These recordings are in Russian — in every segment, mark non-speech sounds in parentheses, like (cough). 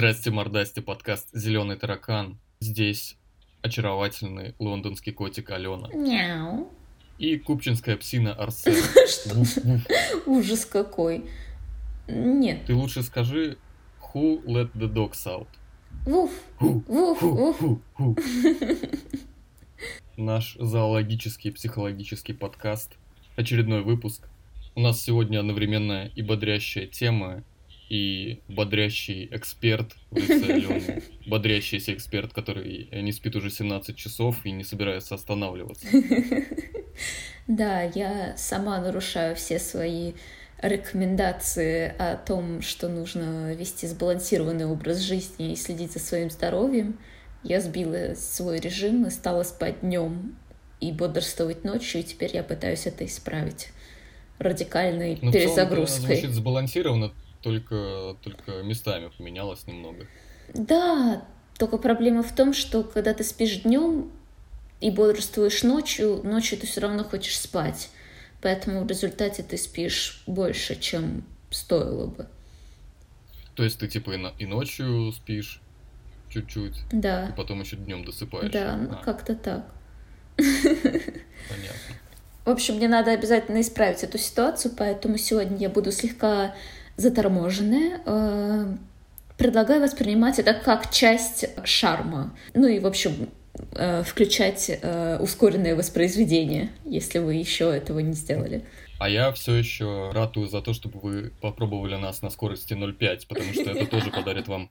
Здрасте, мордасти, подкаст «Зеленый таракан». Здесь очаровательный лондонский котик Алена. Мяу. И купчинская псина Арсен. (laughs) Ужас какой. Нет. Ты лучше скажи «Who let the dogs out?» Вуф. Вуф. Вуф. Наш зоологический психологический подкаст. Очередной выпуск. У нас сегодня одновременно и бодрящая тема, и бодрящий эксперт в лице (laughs) Алены. Бодрящийся эксперт, который не спит уже 17 часов и не собирается останавливаться. (laughs) Да, я сама нарушаю все свои рекомендации о том, что нужно вести сбалансированный образ жизни и следить за своим здоровьем. Я сбила свой режим и стала спать днем и бодрствовать ночью, и теперь я пытаюсь это исправить радикальной Ну, в целом, перезагрузкой. звучит сбалансированно, только, только местами поменялось немного. Да, только проблема в том, что когда ты спишь днем и бодрствуешь ночью, ночью ты все равно хочешь спать. Поэтому в результате ты спишь больше, чем стоило бы. То есть ты типа и, на- и ночью спишь чуть-чуть, и Да, потом еще днем досыпаешь. да, ну А, как-то так. понятно. В общем, мне надо обязательно исправить эту ситуацию, поэтому сегодня я буду слегка заторможенная. Э, Предлагаю воспринимать это как часть шарма. Ну и, в общем, э, включать э, ускоренное воспроизведение, если вы еще этого не сделали. А я все еще ратую за то, чтобы вы попробовали нас на скорости 0.5, потому что это тоже подарит вам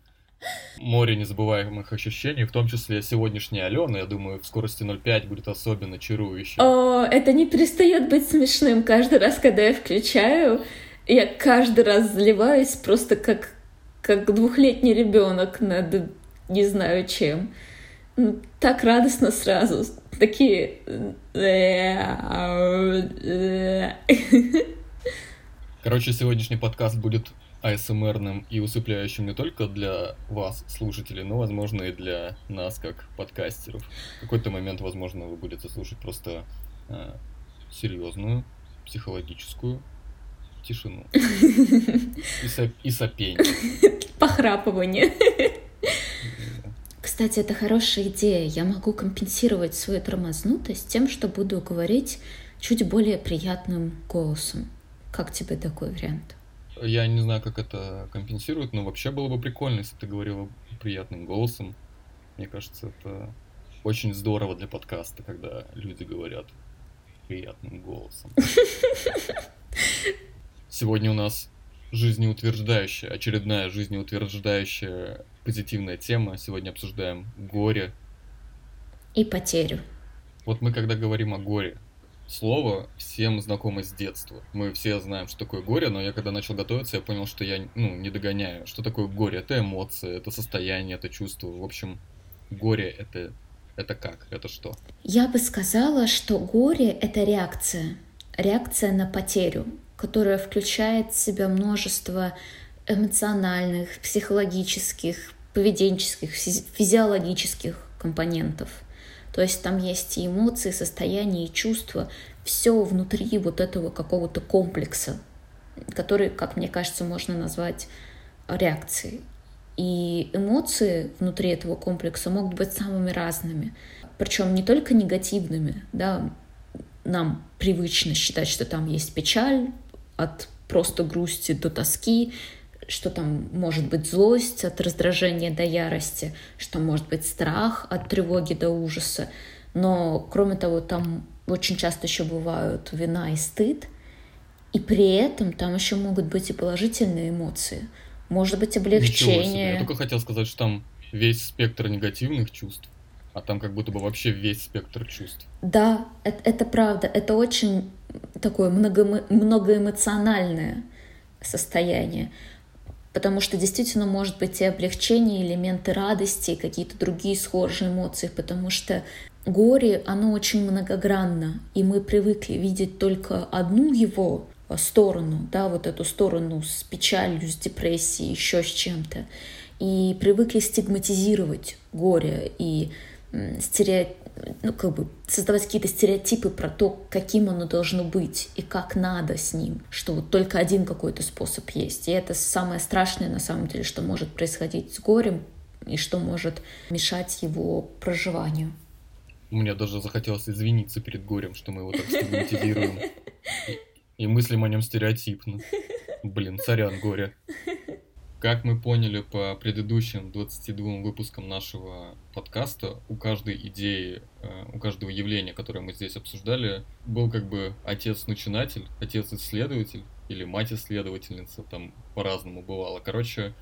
море незабываемых ощущений, в том числе сегодняшняя Алена, я думаю, в скорости 0.5 будет особенно чарующе. О, это не перестает быть смешным каждый раз, когда я включаю. Я каждый раз заливаюсь просто как, как двухлетний ребенок над не знаю чем. Ну, Так радостно сразу. Такие... Короче, сегодняшний подкаст будет АСМРным и усыпляющим не только для вас, слушателей, но, возможно, и для нас, как подкастеров. В какой-то момент, возможно, вы будете слушать просто э, серьезную психологическую тишину (laughs) и, со- и сопение. Похрапывание. Кстати, это хорошая идея. Я могу компенсировать свою тормознутость тем, что буду говорить чуть более приятным голосом. Как тебе такой вариант? Я не знаю, как это компенсирует, но вообще было бы прикольно, если ты говорила приятным голосом. Мне кажется, это очень здорово для подкаста, когда люди говорят приятным голосом. (laughs) Сегодня у нас жизнеутверждающая, очередная жизнеутверждающая позитивная тема. Сегодня обсуждаем горе. И потерю. Вот мы когда говорим о горе, слово всем знакомо с детства. Мы все знаем, что такое горе, но я когда начал готовиться, я понял, что я ну, не догоняю. Что такое горе? Это эмоции, это состояние, это чувство. В общем, горе это, это как? Это что? Я бы сказала, что горе — это реакция. Реакция на потерю, которая включает в себя множество эмоциональных, психологических, поведенческих, физи- физиологических компонентов. То есть там есть и эмоции, состояния, и чувства. Все внутри вот этого какого-то комплекса, который, как мне кажется, можно назвать реакцией. И эмоции внутри этого комплекса могут быть самыми разными. Причем не только негативными, да, нам привычно считать, что там есть печаль от просто грусти до тоски, что там может быть злость от раздражения до ярости, что может быть страх от тревоги до ужаса. Но, кроме того, там очень часто еще бывают вина и стыд, и при этом там еще могут быть и положительные эмоции. Может быть облегчение. Я только хотел сказать, что там весь спектр негативных чувств, а там как будто бы вообще весь спектр чувств. Да, это, это правда. Это очень такое много, многоэмоциональное состояние. Потому что действительно может быть и облегчение, элементы радости, какие-то другие схожие эмоции. Потому что горе, оно очень многогранно. И мы привыкли видеть только одну его сторону, да, вот эту сторону с печалью, с депрессией, еще с чем-то. И привыкли стигматизировать горе и стереотипы, ну, как бы создавать какие-то стереотипы про то, каким оно должно быть и как надо с ним, что вот только один какой-то способ есть. И это самое страшное на самом деле, что может происходить с горем и что может мешать его проживанию. Мне даже захотелось извиниться перед горем, что мы его так стигматизируем. (laughs) И, и мыслим о нем стереотипно. Блин, сорян, горе. Как мы поняли по предыдущим 22 выпускам нашего подкаста, у каждой идеи, э, у каждого явления, которое мы здесь обсуждали, был как бы отец-начинатель, отец-исследователь или мать-исследовательница, там по-разному бывало. Короче,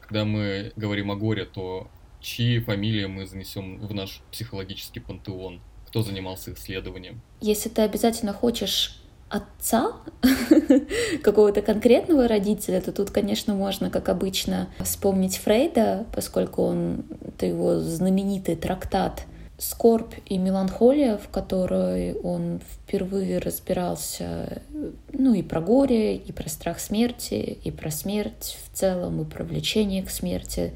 когда мы говорим о горе, то чьи фамилии мы занесем в наш психологический пантеон? Кто занимался исследованием? Если ты обязательно хочешь отца, (laughs) какого-то конкретного родителя, то тут, конечно, можно, как обычно, вспомнить Фрейда, поскольку он, это его знаменитый трактат «Скорбь и меланхолия», в которой он впервые разбирался, ну, и про горе, и про страх смерти, и про смерть в целом, и про влечение к смерти,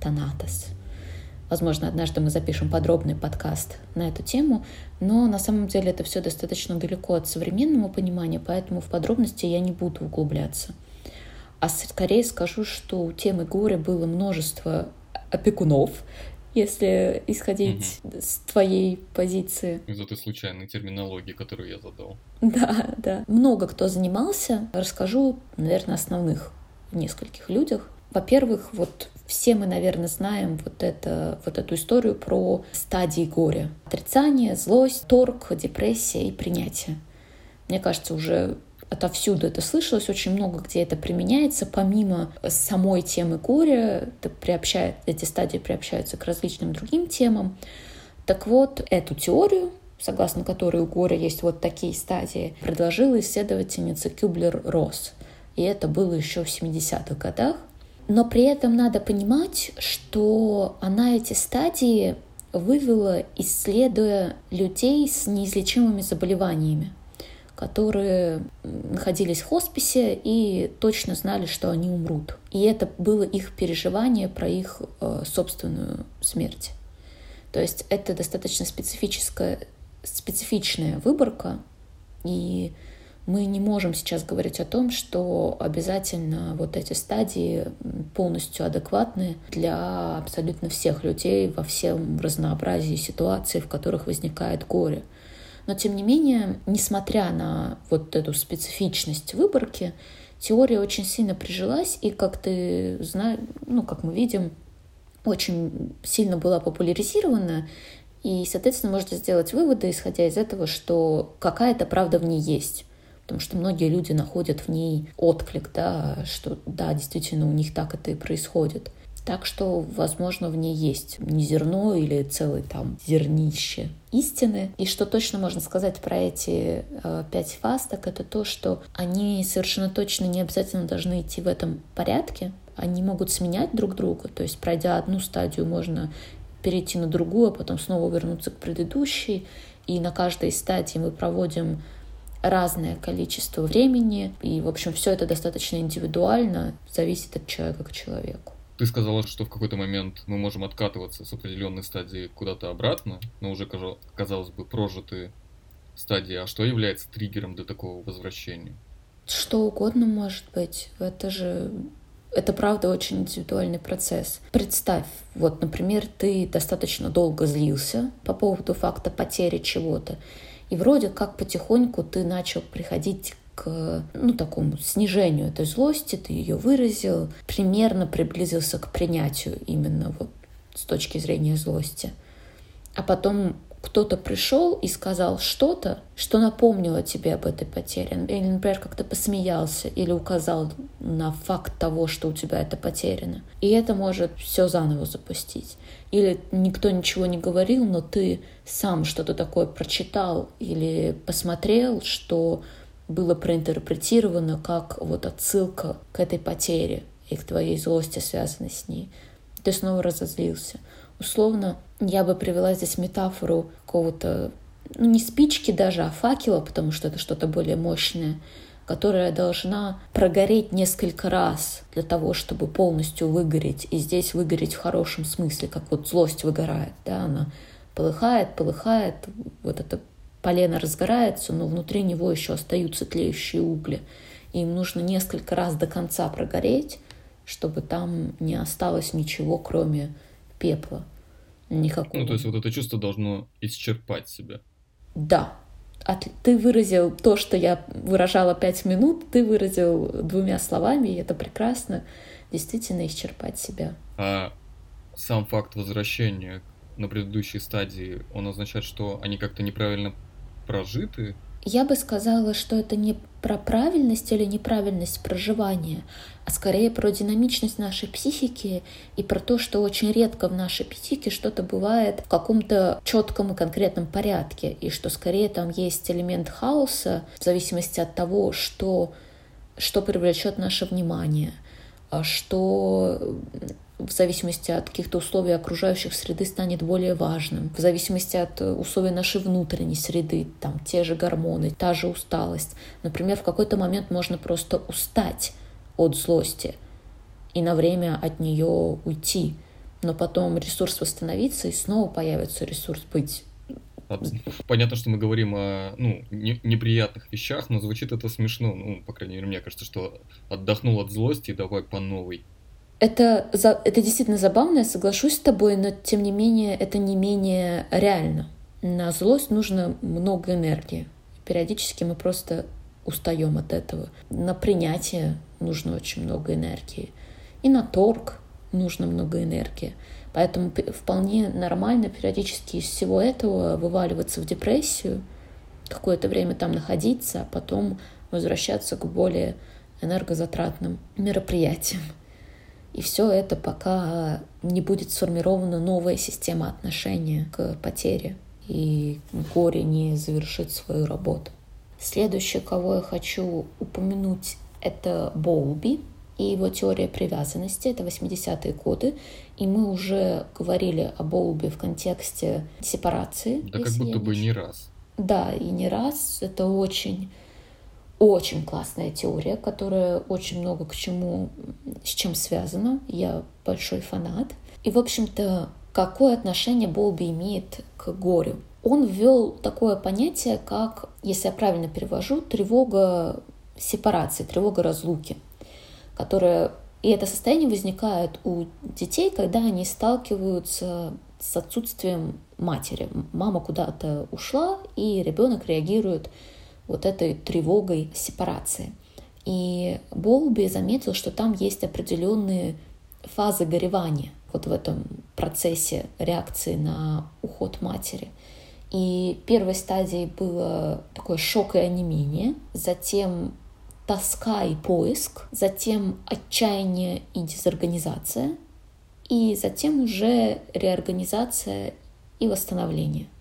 Танатос — Возможно, однажды мы запишем подробный подкаст на эту тему, но на самом деле это все достаточно далеко от современного понимания, поэтому в подробности я не буду углубляться. А скорее скажу, что у темы горя было множество опекунов, если исходить угу. с твоей позиции. Из этой случайной терминологии, которую я задал. Да, да. Много кто занимался. Расскажу, наверное, основных нескольких людях. Во-первых, вот все мы, наверное, знаем вот, это, вот эту историю про стадии горя. Отрицание, злость, торг, депрессия и принятие. Мне кажется, уже отовсюду это слышалось, очень много где это применяется. Помимо самой темы горя, это приобщает, эти стадии приобщаются к различным другим темам. Так вот, эту теорию, согласно которой у горя есть вот такие стадии, предложила исследовательница Кюблер-Росс. И это было еще в 70-х годах. Но при этом надо понимать, что она эти стадии вывела, исследуя людей с неизлечимыми заболеваниями, которые находились в хосписе и точно знали, что они умрут. И это было их переживание про их э, собственную смерть. То есть это достаточно специфическая, специфичная выборка, и мы не можем сейчас говорить о том, что обязательно вот эти стадии полностью адекватны для абсолютно всех людей во всем разнообразии ситуаций, в которых возникает горе. Но тем не менее, несмотря на вот эту специфичность выборки, теория очень сильно прижилась, и как ты знаешь, ну, как мы видим, очень сильно была популяризирована, и, соответственно, можно сделать выводы, исходя из этого, что какая-то правда в ней есть потому что многие люди находят в ней отклик, да, что да, действительно у них так это и происходит. Так что, возможно, в ней есть не зерно или целый там зернище истины. И что точно можно сказать про эти э, пять фаз, так это то, что они совершенно точно не обязательно должны идти в этом порядке. Они могут сменять друг друга. То есть, пройдя одну стадию, можно перейти на другую, а потом снова вернуться к предыдущей. И на каждой стадии мы проводим разное количество времени, и, в общем, все это достаточно индивидуально, зависит от человека к человеку. Ты сказала, что в какой-то момент мы можем откатываться с определенной стадии куда-то обратно, но уже, казалось бы, прожитые стадии. А что является триггером для такого возвращения? Что угодно может быть. Это же это правда очень индивидуальный процесс. Представь, вот, например, ты достаточно долго злился по поводу факта потери чего-то, и вроде как потихоньку ты начал приходить к ну, такому снижению этой злости, ты ее выразил, примерно приблизился к принятию именно вот с точки зрения злости. А потом кто-то пришел и сказал что-то, что напомнило тебе об этой потере. Или, например, как-то посмеялся или указал на факт того, что у тебя это потеряно. И это может все заново запустить. Или никто ничего не говорил, но ты сам что-то такое прочитал или посмотрел, что было проинтерпретировано как вот отсылка к этой потере и к твоей злости, связанной с ней. Ты снова разозлился. Условно, я бы привела здесь метафору какого-то, ну не спички даже, а факела, потому что это что-то более мощное, которая должна прогореть несколько раз для того, чтобы полностью выгореть. И здесь выгореть в хорошем смысле, как вот злость выгорает, да, она полыхает, полыхает, вот это полено разгорается, но внутри него еще остаются тлеющие угли. И им нужно несколько раз до конца прогореть, чтобы там не осталось ничего, кроме пепла. Никакого. Ну, то есть вот это чувство должно исчерпать себя. Да. От... Ты выразил то, что я выражала пять минут, ты выразил двумя словами, и это прекрасно. Действительно исчерпать себя. А сам факт возвращения на предыдущей стадии, он означает, что они как-то неправильно прожиты? Я бы сказала, что это не про правильность или неправильность проживания, а скорее про динамичность нашей психики и про то, что очень редко в нашей психике что-то бывает в каком-то четком и конкретном порядке, и что скорее там есть элемент хаоса в зависимости от того, что, что привлечет наше внимание, а что в зависимости от каких-то условий окружающих среды станет более важным, в зависимости от условий нашей внутренней среды, там те же гормоны, та же усталость. Например, в какой-то момент можно просто устать от злости и на время от нее уйти, но потом ресурс восстановиться и снова появится ресурс быть Понятно, что мы говорим о ну, не, неприятных вещах, но звучит это смешно. Ну, по крайней мере, мне кажется, что отдохнул от злости давай по новой. Это, это действительно забавно, я соглашусь с тобой, но тем не менее это не менее реально. На злость нужно много энергии. Периодически мы просто устаем от этого. На принятие нужно очень много энергии. И на торг нужно много энергии. Поэтому вполне нормально периодически из всего этого вываливаться в депрессию, какое-то время там находиться, а потом возвращаться к более энергозатратным мероприятиям. И все это пока не будет сформирована новая система отношения к потере и горе не завершит свою работу. Следующее, кого я хочу упомянуть, это Боулби и его теория привязанности. Это 80-е годы. И мы уже говорили о Боулби в контексте сепарации. Да как будто бы не раз. Да, и не раз. Это очень очень классная теория, которая очень много к чему, с чем связана. Я большой фанат. И, в общем-то, какое отношение Болби имеет к горю? Он ввел такое понятие, как, если я правильно перевожу, тревога сепарации, тревога разлуки, которая и это состояние возникает у детей, когда они сталкиваются с отсутствием матери. Мама куда-то ушла, и ребенок реагирует вот этой тревогой сепарации. И Болби заметил, что там есть определенные фазы горевания вот в этом процессе реакции на уход матери. И первой стадией было такое шок и онемение, затем тоска и поиск, затем отчаяние и дезорганизация, и затем уже реорганизация и восстановление –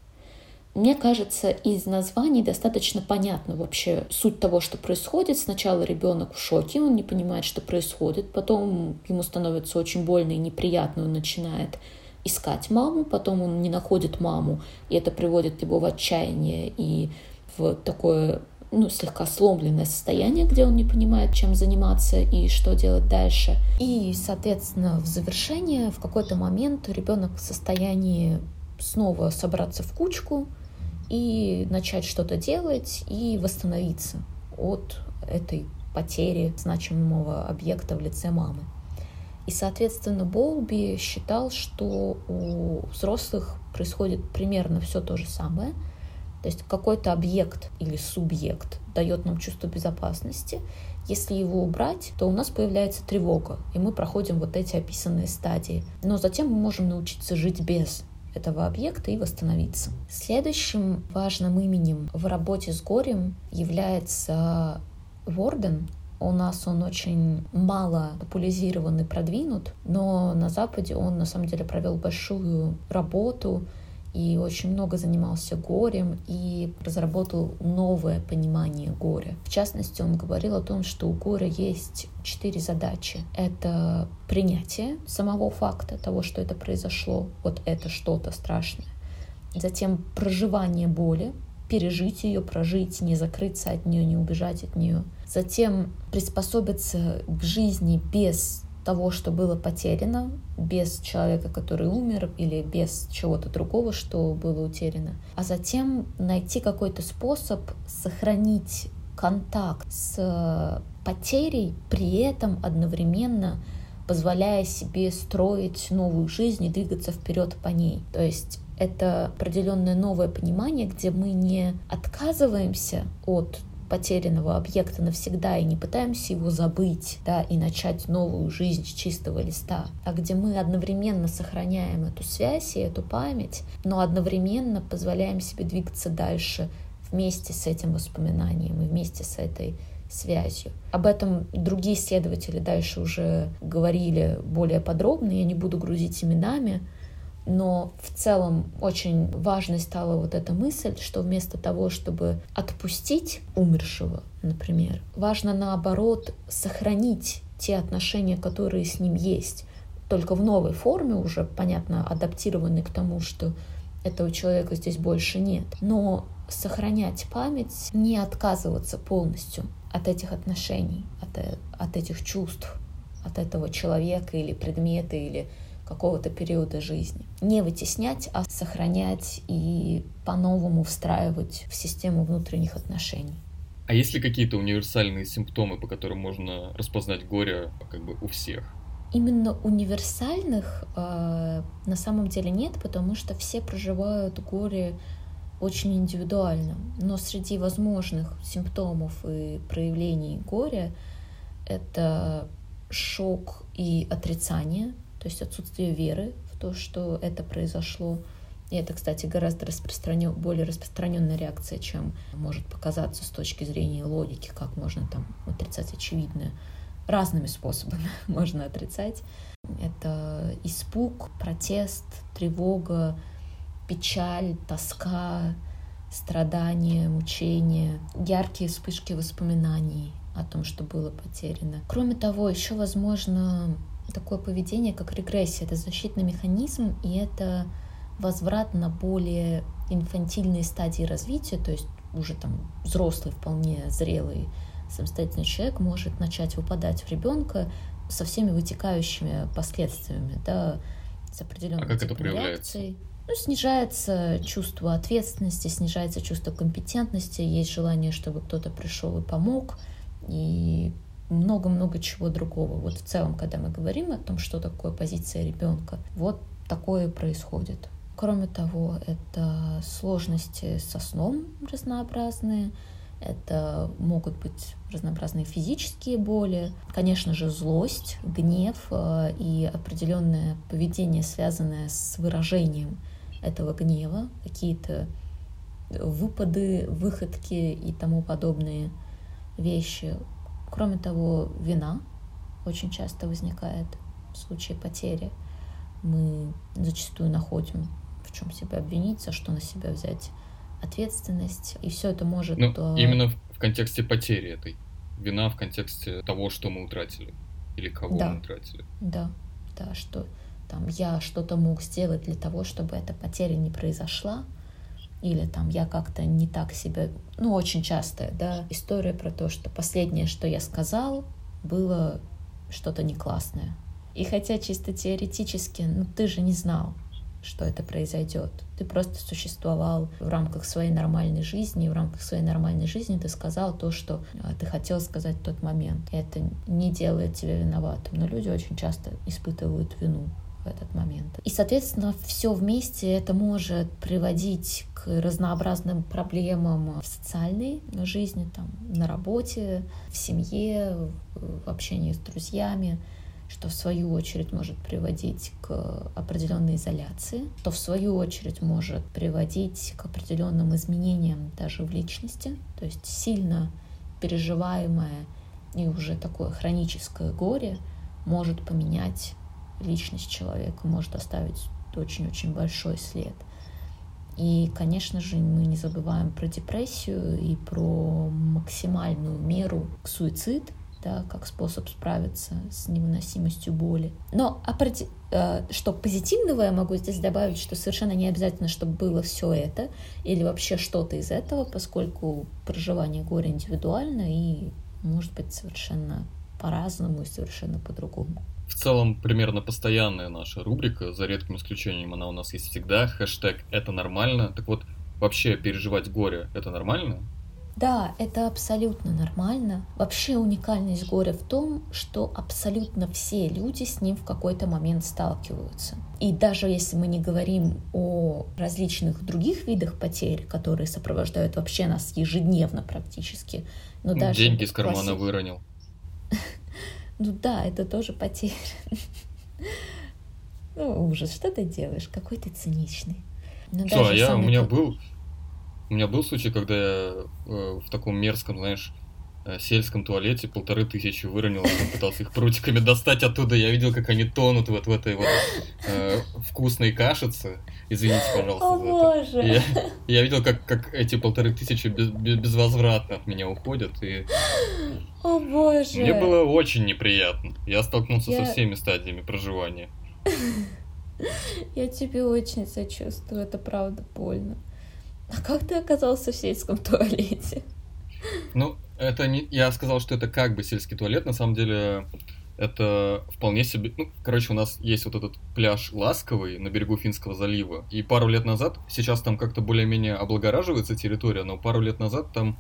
мне кажется, из названий достаточно понятно вообще суть того, что происходит. Сначала ребенок в шоке, он не понимает, что происходит, потом ему становится очень больно и неприятно, он начинает искать маму, потом он не находит маму, и это приводит его в отчаяние и в такое ну, слегка сломленное состояние, где он не понимает, чем заниматься и что делать дальше. И, соответственно, в завершение в какой-то момент ребенок в состоянии снова собраться в кучку, и начать что-то делать и восстановиться от этой потери значимого объекта в лице мамы. И, соответственно, Болби считал, что у взрослых происходит примерно все то же самое. То есть какой-то объект или субъект дает нам чувство безопасности. Если его убрать, то у нас появляется тревога, и мы проходим вот эти описанные стадии. Но затем мы можем научиться жить без этого объекта и восстановиться. Следующим важным именем в работе с горем является Ворден. У нас он очень мало популяризирован и продвинут, но на Западе он на самом деле провел большую работу и очень много занимался горем и разработал новое понимание горя. В частности, он говорил о том, что у горя есть четыре задачи. Это принятие самого факта того, что это произошло, вот это что-то страшное. Затем проживание боли, пережить ее, прожить, не закрыться от нее, не убежать от нее. Затем приспособиться к жизни без того, что было потеряно, без человека, который умер, или без чего-то другого, что было утеряно, а затем найти какой-то способ сохранить контакт с потерей, при этом одновременно позволяя себе строить новую жизнь и двигаться вперед по ней. То есть это определенное новое понимание, где мы не отказываемся от потерянного объекта навсегда и не пытаемся его забыть, да, и начать новую жизнь с чистого листа, а где мы одновременно сохраняем эту связь и эту память, но одновременно позволяем себе двигаться дальше вместе с этим воспоминанием и вместе с этой связью. Об этом другие исследователи дальше уже говорили более подробно, я не буду грузить именами, но в целом очень важной стала вот эта мысль, что вместо того, чтобы отпустить умершего, например, важно наоборот сохранить те отношения, которые с ним есть, только в новой форме уже, понятно, адаптированы к тому, что этого человека здесь больше нет. Но сохранять память, не отказываться полностью от этих отношений, от, от этих чувств, от этого человека или предмета или какого-то периода жизни. Не вытеснять, а сохранять и по-новому встраивать в систему внутренних отношений. А есть ли какие-то универсальные симптомы, по которым можно распознать горе как бы у всех? Именно универсальных э, на самом деле нет, потому что все проживают горе очень индивидуально. Но среди возможных симптомов и проявлений горя это шок и отрицание, то есть отсутствие веры в то, что это произошло. И это, кстати, гораздо распространен, более распространенная реакция, чем может показаться с точки зрения логики, как можно там отрицать очевидное. Разными способами (laughs) можно отрицать. Это испуг, протест, тревога, печаль, тоска, страдания, мучения, яркие вспышки воспоминаний о том, что было потеряно. Кроме того, еще возможно такое поведение, как регрессия. Это защитный механизм, и это возврат на более инфантильные стадии развития, то есть уже там взрослый, вполне зрелый, самостоятельный человек может начать выпадать в ребенка со всеми вытекающими последствиями, да, с определенной а как это проявляется? Ну, снижается чувство ответственности, снижается чувство компетентности, есть желание, чтобы кто-то пришел и помог, и много-много чего другого. Вот в целом, когда мы говорим о том, что такое позиция ребенка, вот такое происходит. Кроме того, это сложности со сном разнообразные, это могут быть разнообразные физические боли, конечно же, злость, гнев э, и определенное поведение, связанное с выражением этого гнева, какие-то выпады, выходки и тому подобные вещи Кроме того, вина очень часто возникает в случае потери. Мы зачастую находим, в чем себя обвинить, за что на себя взять ответственность. И все это может... Ну, то... именно в контексте потери этой. Вина в контексте того, что мы утратили. Или кого да. мы утратили. Да, да, что там я что-то мог сделать для того, чтобы эта потеря не произошла, или там я как-то не так себя, ну, очень частая, да, история про то, что последнее, что я сказал, было что-то не классное. И хотя чисто теоретически, ну, ты же не знал, что это произойдет. Ты просто существовал в рамках своей нормальной жизни, и в рамках своей нормальной жизни ты сказал то, что а, ты хотел сказать в тот момент. Это не делает тебя виноватым. Но люди очень часто испытывают вину этот момент. И, соответственно, все вместе это может приводить к разнообразным проблемам в социальной жизни, там, на работе, в семье, в общении с друзьями, что в свою очередь может приводить к определенной изоляции, что в свою очередь может приводить к определенным изменениям даже в личности, то есть сильно переживаемое и уже такое хроническое горе может поменять личность человека, может оставить очень-очень большой след. И, конечно же, мы не забываем про депрессию и про максимальную меру суицид, да, как способ справиться с невыносимостью боли. Но э, что позитивного я могу здесь добавить, что совершенно не обязательно, чтобы было все это или вообще что-то из этого, поскольку проживание горя индивидуально и может быть совершенно по-разному и совершенно по-другому. В целом примерно постоянная наша рубрика, за редким исключением она у нас есть всегда, хэштег «это нормально». Так вот, вообще переживать горе — это нормально? Да, это абсолютно нормально. Вообще уникальность горя в том, что абсолютно все люди с ним в какой-то момент сталкиваются. И даже если мы не говорим о различных других видах потерь, которые сопровождают вообще нас ежедневно практически, но даже деньги из кармана класси... выронил. (laughs) Ну да, это тоже потеря. (laughs) Ну ужас, что ты делаешь? Какой ты циничный. Что, а я, у меня был у меня был случай, когда я э, в таком мерзком, знаешь, э, сельском туалете полторы тысячи выронил, пытался их прутиками достать оттуда. Я видел, как они тонут вот в этой вот э, вкусной кашице. Извините, пожалуйста. О, боже. Я, я видел, как, как эти полторы тысячи без, без, безвозвратно от меня уходят. И... О боже. Мне было очень неприятно. Я столкнулся я... со всеми стадиями проживания. (laughs) Я тебе очень сочувствую, это правда больно. А как ты оказался в сельском туалете? Ну, это не... Я сказал, что это как бы сельский туалет, на самом деле это вполне себе... Ну, короче, у нас есть вот этот пляж Ласковый на берегу Финского залива. И пару лет назад, сейчас там как-то более-менее облагораживается территория, но пару лет назад там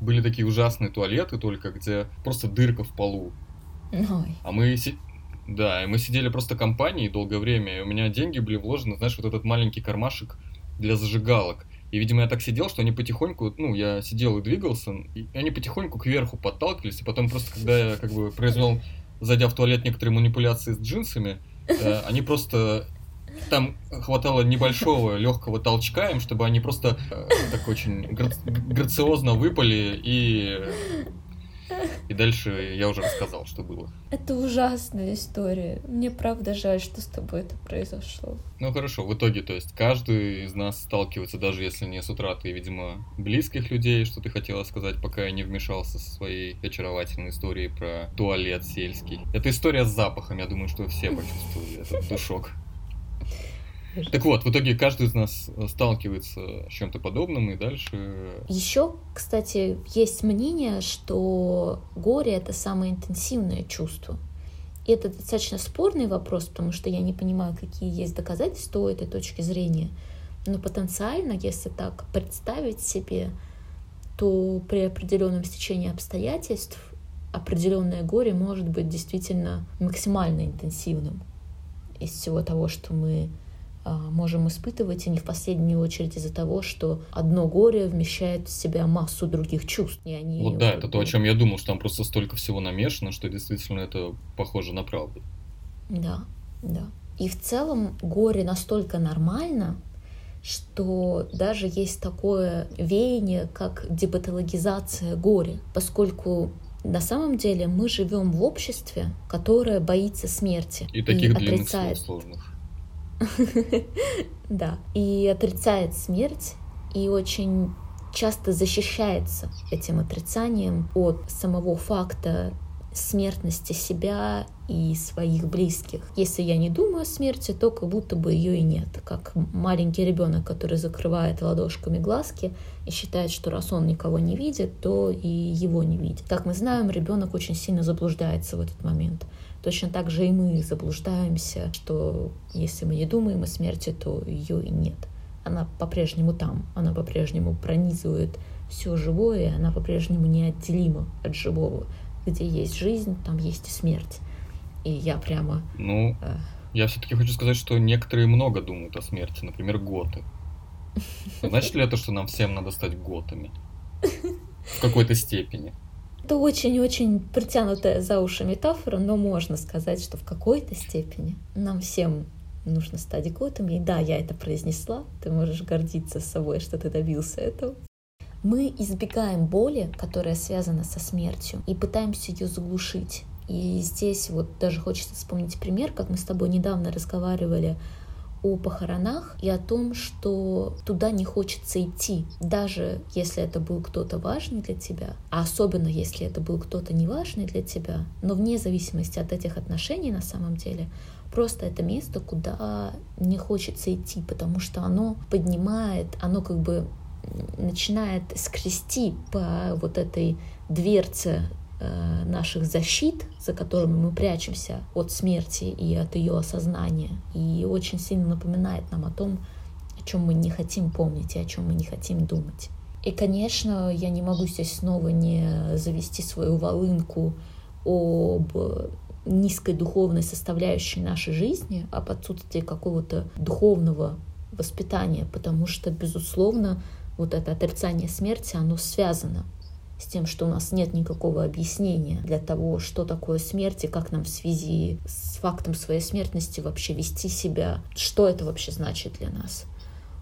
были такие ужасные туалеты только, где просто дырка в полу. Ой. А мы... Да, и мы сидели просто компанией долгое время, и у меня деньги были вложены, знаешь, вот этот маленький кармашек для зажигалок. И, видимо, я так сидел, что они потихоньку, ну, я сидел и двигался, и они потихоньку кверху подталкивались, и потом просто, когда я как бы произвел, зайдя в туалет, некоторые манипуляции с джинсами, э, (laughs) они просто там хватало небольшого легкого толчка им, чтобы они просто э, так очень гра- грациозно выпали и и дальше я уже рассказал, что было. Это ужасная история. Мне правда жаль, что с тобой это произошло. Ну хорошо, в итоге, то есть каждый из нас сталкивается, даже если не с утратой, видимо, близких людей, что ты хотела сказать, пока я не вмешался со своей очаровательной историей про туалет сельский. Это история с запахом, я думаю, что все почувствовали этот душок. Так вот, в итоге каждый из нас э, сталкивается с чем-то подобным, и дальше... Еще, кстати, есть мнение, что горе — это самое интенсивное чувство. И это достаточно спорный вопрос, потому что я не понимаю, какие есть доказательства у этой точки зрения. Но потенциально, если так представить себе, то при определенном стечении обстоятельств определенное горе может быть действительно максимально интенсивным из всего того, что мы можем испытывать, и не в последнюю очередь из-за того, что одно горе вмещает в себя массу других чувств. И они вот да, это то, о чем я думал, что там просто столько всего намешано, что действительно это похоже на правду. Да, да. И в целом горе настолько нормально, что даже есть такое веяние, как депатологизация горя, поскольку на самом деле мы живем в обществе, которое боится смерти и таких и длинных отрицает... слов сложных. (laughs) Да. И отрицает смерть, и очень часто защищается этим отрицанием от самого факта смертности себя и своих близких. Если я не думаю о смерти, то как будто бы ее и нет. Как маленький ребенок, который закрывает ладошками глазки и считает, что раз он никого не видит, то и его не видит. Как мы знаем, ребенок очень сильно заблуждается в этот момент. Точно так же и мы заблуждаемся, что если мы не думаем о смерти, то ее и нет. Она по-прежнему там, она по-прежнему пронизывает все живое, она по-прежнему неотделима от живого. Где есть жизнь, там есть и смерть. И я прямо... Ну, э... я все-таки хочу сказать, что некоторые много думают о смерти, например, готы. Значит ли это, что нам всем надо стать готами? В какой-то степени. Это очень-очень притянутая за уши метафора, но можно сказать, что в какой-то степени нам всем нужно стать готами. И да, я это произнесла, ты можешь гордиться собой, что ты добился этого. Мы избегаем боли, которая связана со смертью, и пытаемся ее заглушить. И здесь вот даже хочется вспомнить пример, как мы с тобой недавно разговаривали о похоронах и о том, что туда не хочется идти, даже если это был кто-то важный для тебя, а особенно если это был кто-то неважный для тебя, но вне зависимости от этих отношений на самом деле, просто это место, куда не хочется идти, потому что оно поднимает, оно как бы начинает скрести по вот этой дверце наших защит, за которыми мы прячемся от смерти и от ее осознания, и очень сильно напоминает нам о том, о чем мы не хотим помнить и о чем мы не хотим думать. И, конечно, я не могу здесь снова не завести свою волынку об низкой духовной составляющей нашей жизни, об отсутствии какого-то духовного воспитания, потому что, безусловно, вот это отрицание смерти, оно связано с тем, что у нас нет никакого объяснения для того, что такое смерть и как нам в связи с фактом своей смертности вообще вести себя, что это вообще значит для нас.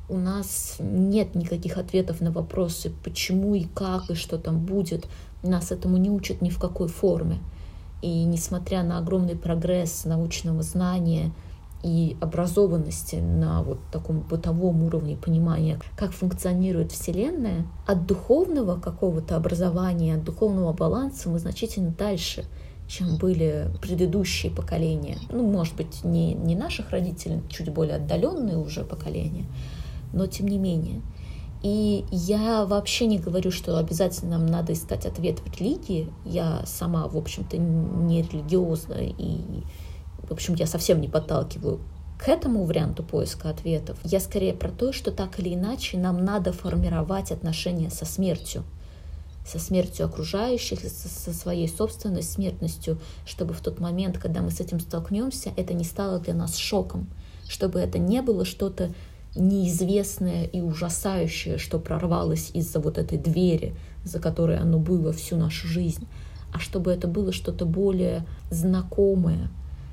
У нас нет никаких ответов на вопросы, почему и как, и что там будет. Нас этому не учат ни в какой форме. И несмотря на огромный прогресс научного знания и образованности на вот таком бытовом уровне понимания, как функционирует Вселенная, от духовного какого-то образования, от духовного баланса мы значительно дальше, чем были предыдущие поколения. Ну, может быть, не, не наших родителей, чуть более отдаленные уже поколения, но тем не менее — и я вообще не говорю, что обязательно нам надо искать ответ в религии. Я сама, в общем-то, не религиозна, и, в общем, я совсем не подталкиваю к этому варианту поиска ответов. Я скорее про то, что так или иначе нам надо формировать отношения со смертью. Со смертью окружающих, со своей собственной смертностью, чтобы в тот момент, когда мы с этим столкнемся, это не стало для нас шоком, чтобы это не было что-то неизвестное и ужасающее, что прорвалось из-за вот этой двери, за которой оно было всю нашу жизнь, а чтобы это было что-то более знакомое,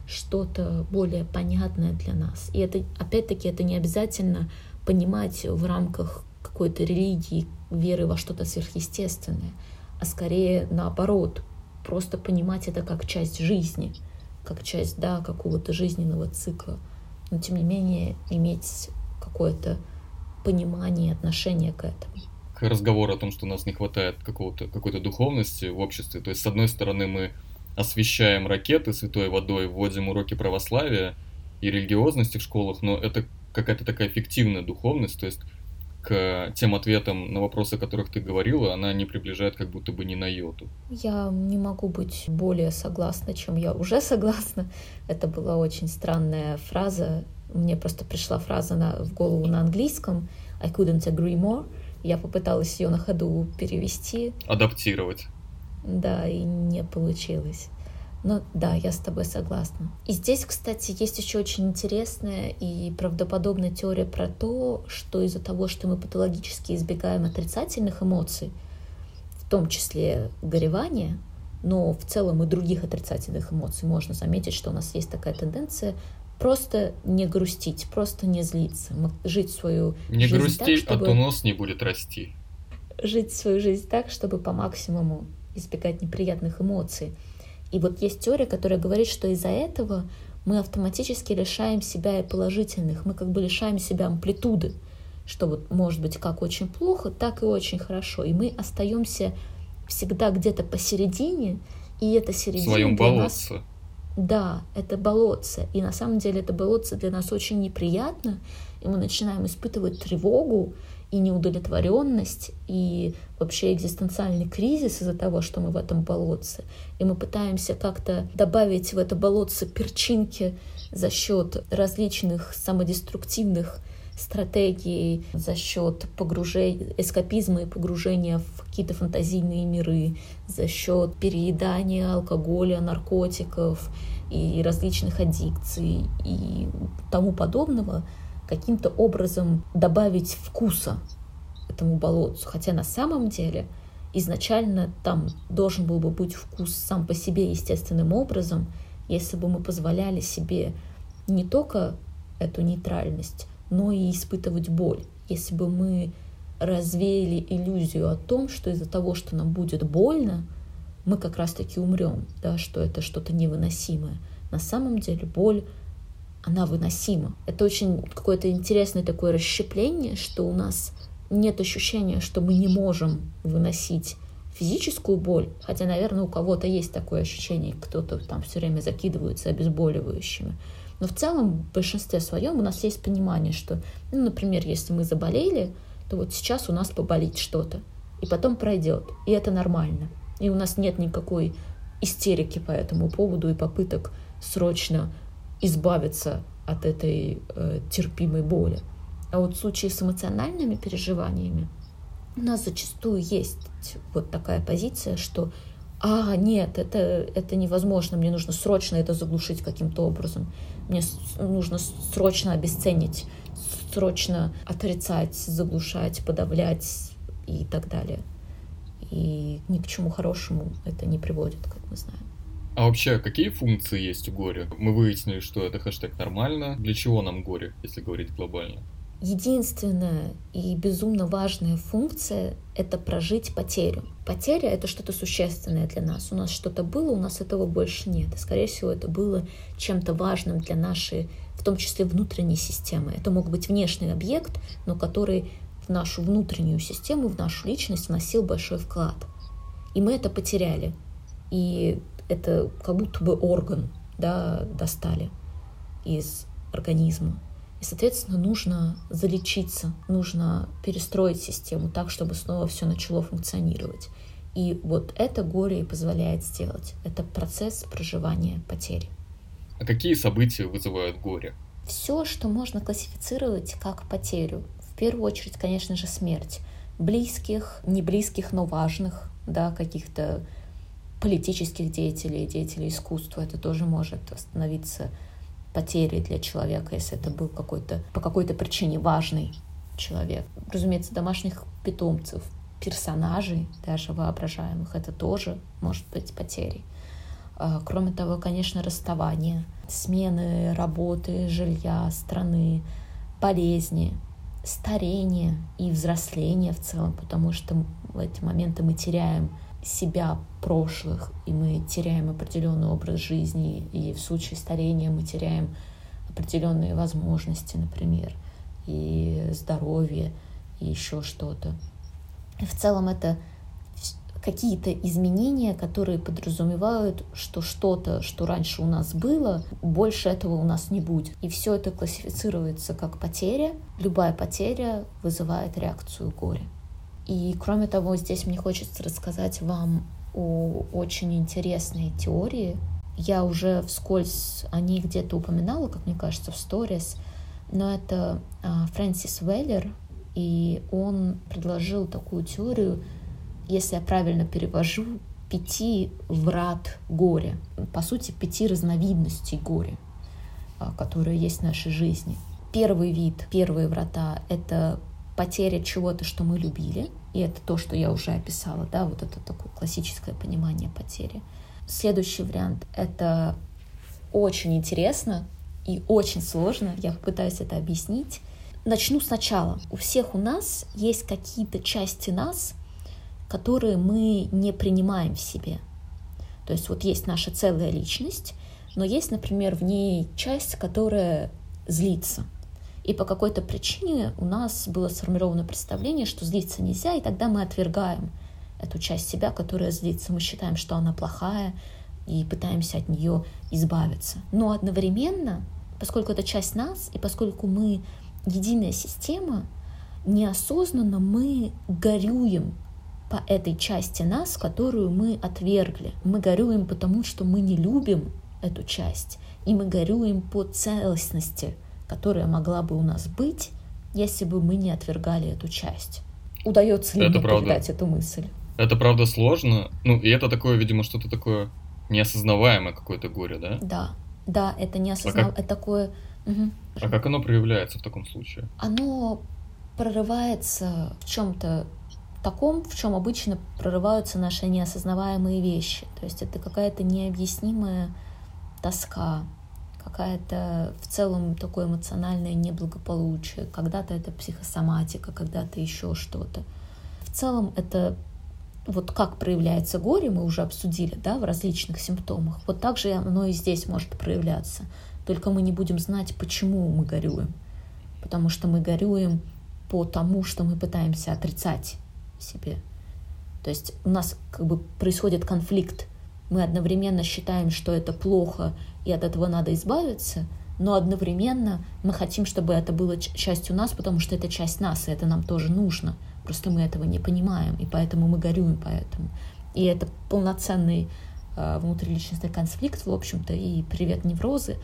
что-то более понятное для нас. И это, опять-таки, это не обязательно понимать в рамках какой-то религии, веры во что-то сверхъестественное, а скорее наоборот, просто понимать это как часть жизни, как часть, да, какого-то жизненного цикла. Но тем не менее иметь какое-то понимание, отношение к этому. К разговору о том, что у нас не хватает какого-то, какой-то духовности в обществе. То есть, с одной стороны, мы освещаем ракеты святой водой, вводим уроки православия и религиозности в школах, но это какая-то такая фиктивная духовность, то есть к тем ответам на вопросы, о которых ты говорила, она не приближает как будто бы ни на йоту. Я не могу быть более согласна, чем я уже согласна. Это была очень странная фраза мне просто пришла фраза на, в голову на английском I couldn't agree more. Я попыталась ее на ходу перевести. Адаптировать. Да, и не получилось. Но да, я с тобой согласна. И здесь, кстати, есть еще очень интересная и правдоподобная теория про то, что из-за того, что мы патологически избегаем отрицательных эмоций, в том числе горевания, но в целом и других отрицательных эмоций, можно заметить, что у нас есть такая тенденция просто не грустить, просто не злиться, жить свою не жизнь грусти, так, чтобы... а то нос не будет расти. Жить свою жизнь так, чтобы по максимуму избегать неприятных эмоций. И вот есть теория, которая говорит, что из-за этого мы автоматически лишаем себя и положительных, мы как бы лишаем себя амплитуды, что вот может быть как очень плохо, так и очень хорошо. И мы остаемся всегда где-то посередине, и это середина в своем болотце. нас да, это болотце. И на самом деле это болотце для нас очень неприятно, и мы начинаем испытывать тревогу и неудовлетворенность, и вообще экзистенциальный кризис из-за того, что мы в этом болотце. И мы пытаемся как-то добавить в это болотце перчинки за счет различных самодеструктивных стратегий за счет погружения, эскапизма и погружения в какие-то фантазийные миры, за счет переедания алкоголя, наркотиков и различных аддикций и тому подобного, каким-то образом добавить вкуса этому болотцу. Хотя на самом деле изначально там должен был бы быть вкус сам по себе естественным образом, если бы мы позволяли себе не только эту нейтральность, но и испытывать боль. Если бы мы развеяли иллюзию о том, что из-за того, что нам будет больно, мы как раз-таки умрем, да, что это что-то невыносимое. На самом деле боль, она выносима. Это очень какое-то интересное такое расщепление, что у нас нет ощущения, что мы не можем выносить физическую боль, хотя, наверное, у кого-то есть такое ощущение, кто-то там все время закидывается обезболивающими. Но в целом, в большинстве своем у нас есть понимание, что, ну, например, если мы заболели, то вот сейчас у нас поболит что-то, и потом пройдет, и это нормально. И у нас нет никакой истерики по этому поводу и попыток срочно избавиться от этой э, терпимой боли. А вот в случае с эмоциональными переживаниями у нас зачастую есть вот такая позиция, что а, нет, это, это невозможно, мне нужно срочно это заглушить каким-то образом. Мне нужно срочно обесценить, срочно отрицать, заглушать, подавлять и так далее. И ни к чему хорошему это не приводит, как мы знаем. А вообще, какие функции есть у горя? Мы выяснили, что это хэштег нормально. Для чего нам горе, если говорить глобально? Единственная и безумно важная функция — это прожить потерю. Потеря — это что-то существенное для нас. У нас что-то было, у нас этого больше нет. И, скорее всего, это было чем-то важным для нашей, в том числе внутренней системы. Это мог быть внешний объект, но который в нашу внутреннюю систему, в нашу личность вносил большой вклад. И мы это потеряли. И это как будто бы орган да, достали из организма. И, соответственно, нужно залечиться, нужно перестроить систему так, чтобы снова все начало функционировать. И вот это горе и позволяет сделать. Это процесс проживания потери. А какие события вызывают горе? Все, что можно классифицировать как потерю. В первую очередь, конечно же, смерть. Близких, не близких, но важных, да, каких-то политических деятелей, деятелей искусства. Это тоже может становиться потерей для человека, если это был какой-то по какой-то причине важный человек. Разумеется, домашних питомцев, персонажей, даже воображаемых, это тоже может быть потерей. А, кроме того, конечно, расставание, смены работы, жилья, страны, болезни, старение и взросление в целом, потому что в эти моменты мы теряем себя прошлых, и мы теряем определенный образ жизни, и в случае старения мы теряем определенные возможности, например, и здоровье, и еще что-то. В целом это какие-то изменения, которые подразумевают, что что-то, что раньше у нас было, больше этого у нас не будет. И все это классифицируется как потеря. Любая потеря вызывает реакцию горя. И кроме того, здесь мне хочется рассказать вам о очень интересной теории. Я уже вскользь о ней где-то упоминала, как мне кажется, в сторис, но это а, Фрэнсис Уэллер, и он предложил такую теорию, если я правильно перевожу, пяти врат горя. По сути, пяти разновидностей горя, а, которые есть в нашей жизни. Первый вид, первые врата — это потеря чего-то, что мы любили, и это то, что я уже описала, да, вот это такое классическое понимание потери. Следующий вариант — это очень интересно и очень сложно, я пытаюсь это объяснить. Начну сначала. У всех у нас есть какие-то части нас, которые мы не принимаем в себе. То есть вот есть наша целая личность, но есть, например, в ней часть, которая злится — и по какой-то причине у нас было сформировано представление, что злиться нельзя, и тогда мы отвергаем эту часть себя, которая злится. Мы считаем, что она плохая, и пытаемся от нее избавиться. Но одновременно, поскольку это часть нас, и поскольку мы единая система, неосознанно мы горюем по этой части нас, которую мы отвергли. Мы горюем потому, что мы не любим эту часть, и мы горюем по целостности которая могла бы у нас быть, если бы мы не отвергали эту часть. Удается ли это мне правда. передать эту мысль? Это правда сложно. Ну, и это такое, видимо, что-то такое неосознаваемое какое-то горе, да? Да, да, это неосознаваемое, а как... это такое... Угу. А как оно проявляется в таком случае? Оно прорывается в чем-то таком, в чем обычно прорываются наши неосознаваемые вещи. То есть это какая-то необъяснимая тоска, какая-то в целом такое эмоциональное неблагополучие. Когда-то это психосоматика, когда-то еще что-то. В целом это вот как проявляется горе, мы уже обсудили, да, в различных симптомах. Вот так же оно и здесь может проявляться. Только мы не будем знать, почему мы горюем. Потому что мы горюем по тому, что мы пытаемся отрицать себе. То есть у нас как бы происходит конфликт. Мы одновременно считаем, что это плохо и от этого надо избавиться, но одновременно мы хотим, чтобы это было частью нас, потому что это часть нас, и это нам тоже нужно. Просто мы этого не понимаем, и поэтому мы горюем поэтому. И это полноценный э, внутриличностный конфликт, в общем-то, и привет неврозы,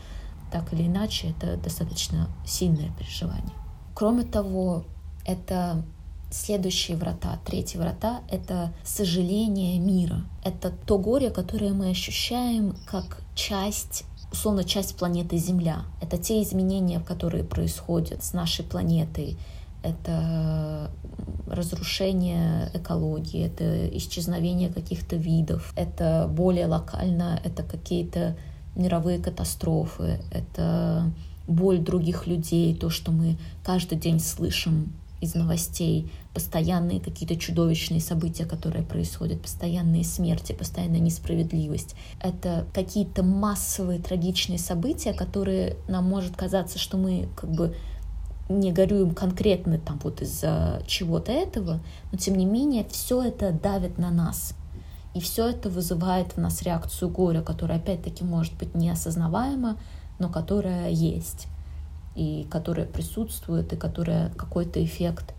так или иначе, это достаточно сильное переживание. Кроме того, это следующие врата, третьи врата — это сожаление мира. Это то горе, которое мы ощущаем как часть условно часть планеты Земля. Это те изменения, которые происходят с нашей планетой. Это разрушение экологии, это исчезновение каких-то видов, это более локально, это какие-то мировые катастрофы, это боль других людей, то, что мы каждый день слышим из новостей, постоянные какие-то чудовищные события, которые происходят, постоянные смерти, постоянная несправедливость. Это какие-то массовые трагичные события, которые нам может казаться, что мы как бы не горюем конкретно там вот из-за чего-то этого, но тем не менее все это давит на нас. И все это вызывает в нас реакцию горя, которая опять-таки может быть неосознаваема, но которая есть и которая присутствует, и которая какой-то эффект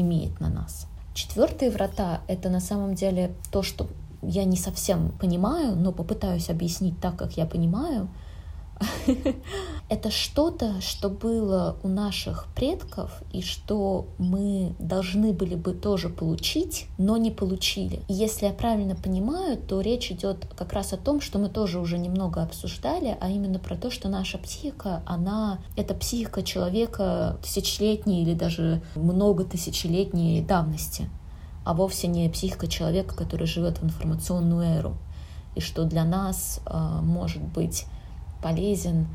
имеет на нас. Четвертые врата — это на самом деле то, что я не совсем понимаю, но попытаюсь объяснить так, как я понимаю — (laughs) это что-то, что было у наших предков и что мы должны были бы тоже получить, но не получили. И если я правильно понимаю, то речь идет как раз о том, что мы тоже уже немного обсуждали, а именно про то, что наша психика, она это психика человека тысячелетней или даже много тысячелетней давности, а вовсе не психика человека, который живет в информационную эру. И что для нас э, может быть полезен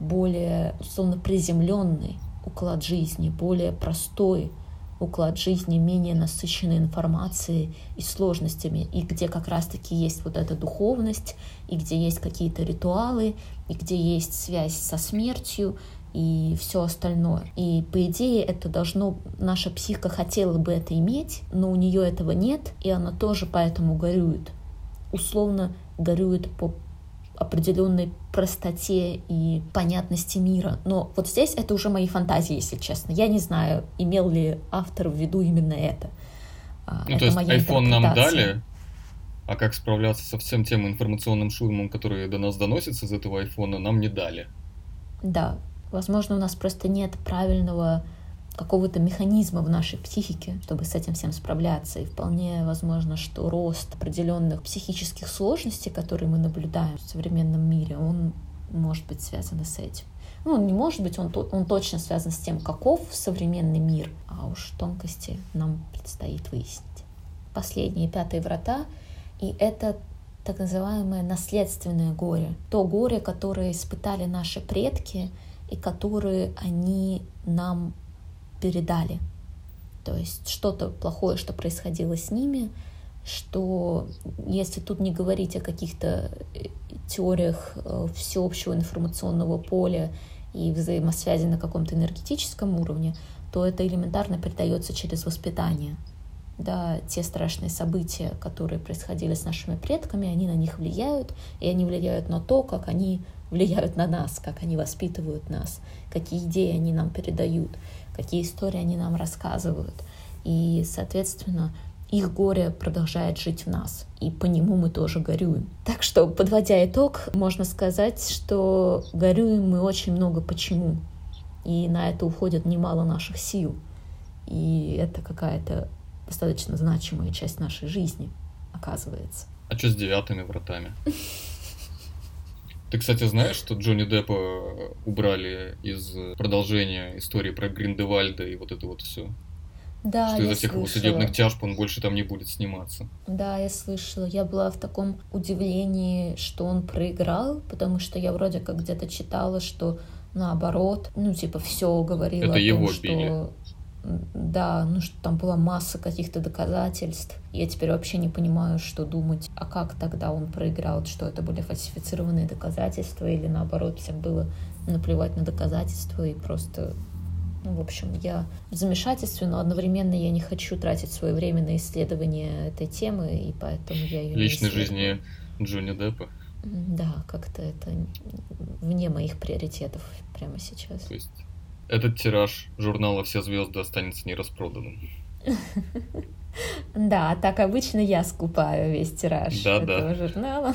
более, условно, приземленный уклад жизни, более простой уклад жизни, менее насыщенной информацией и сложностями, и где как раз-таки есть вот эта духовность, и где есть какие-то ритуалы, и где есть связь со смертью, и все остальное. И по идее это должно, наша психика хотела бы это иметь, но у нее этого нет, и она тоже поэтому горюет. Условно горюет по определенной простоте и понятности мира. Но вот здесь это уже мои фантазии, если честно. Я не знаю, имел ли автор в виду именно это. А, ну, это то есть iPhone нам дали, а как справляться со всем тем информационным шумом, который до нас доносится из этого айфона, нам не дали. Да, возможно, у нас просто нет правильного какого-то механизма в нашей психике, чтобы с этим всем справляться. И вполне возможно, что рост определенных психических сложностей, которые мы наблюдаем в современном мире, он может быть связан с этим. Ну, не может быть, он, он точно связан с тем, каков современный мир, а уж тонкости нам предстоит выяснить. Последние пятые врата, и это так называемое наследственное горе. То горе, которое испытали наши предки, и которые они нам передали. То есть что-то плохое, что происходило с ними, что если тут не говорить о каких-то э, теориях э, всеобщего информационного поля и взаимосвязи на каком-то энергетическом уровне, то это элементарно передается через воспитание. Да, те страшные события, которые происходили с нашими предками, они на них влияют, и они влияют на то, как они влияют на нас, как они воспитывают нас, какие идеи они нам передают какие истории они нам рассказывают. И, соответственно, их горе продолжает жить в нас, и по нему мы тоже горюем. Так что, подводя итог, можно сказать, что горюем мы очень много почему, и на это уходит немало наших сил, и это какая-то достаточно значимая часть нашей жизни, оказывается. А что с девятыми вратами? Ты, кстати, знаешь, что Джонни Деппа э, убрали из продолжения истории про Гриндевальда и вот это вот все? Да, что из-за всех его судебных тяжб он больше там не будет сниматься. Да, я слышала. Я была в таком удивлении, что он проиграл, потому что я вроде как где-то читала, что наоборот, ну, типа, все говорило Это о том, его что... Били. Да, ну что там была масса каких-то доказательств. Я теперь вообще не понимаю, что думать. А как тогда он проиграл? Что это были фальсифицированные доказательства или наоборот всем было наплевать на доказательства и просто ну, в общем, я в замешательстве, но одновременно я не хочу тратить свое время на исследование этой темы, и поэтому я ее Личной жизни Джонни Деппа? Да, как-то это вне моих приоритетов прямо сейчас. То есть этот тираж журнала «Все звезды» останется нераспроданным. (laughs) Да, так обычно я скупаю весь тираж Да, этого да. журнала.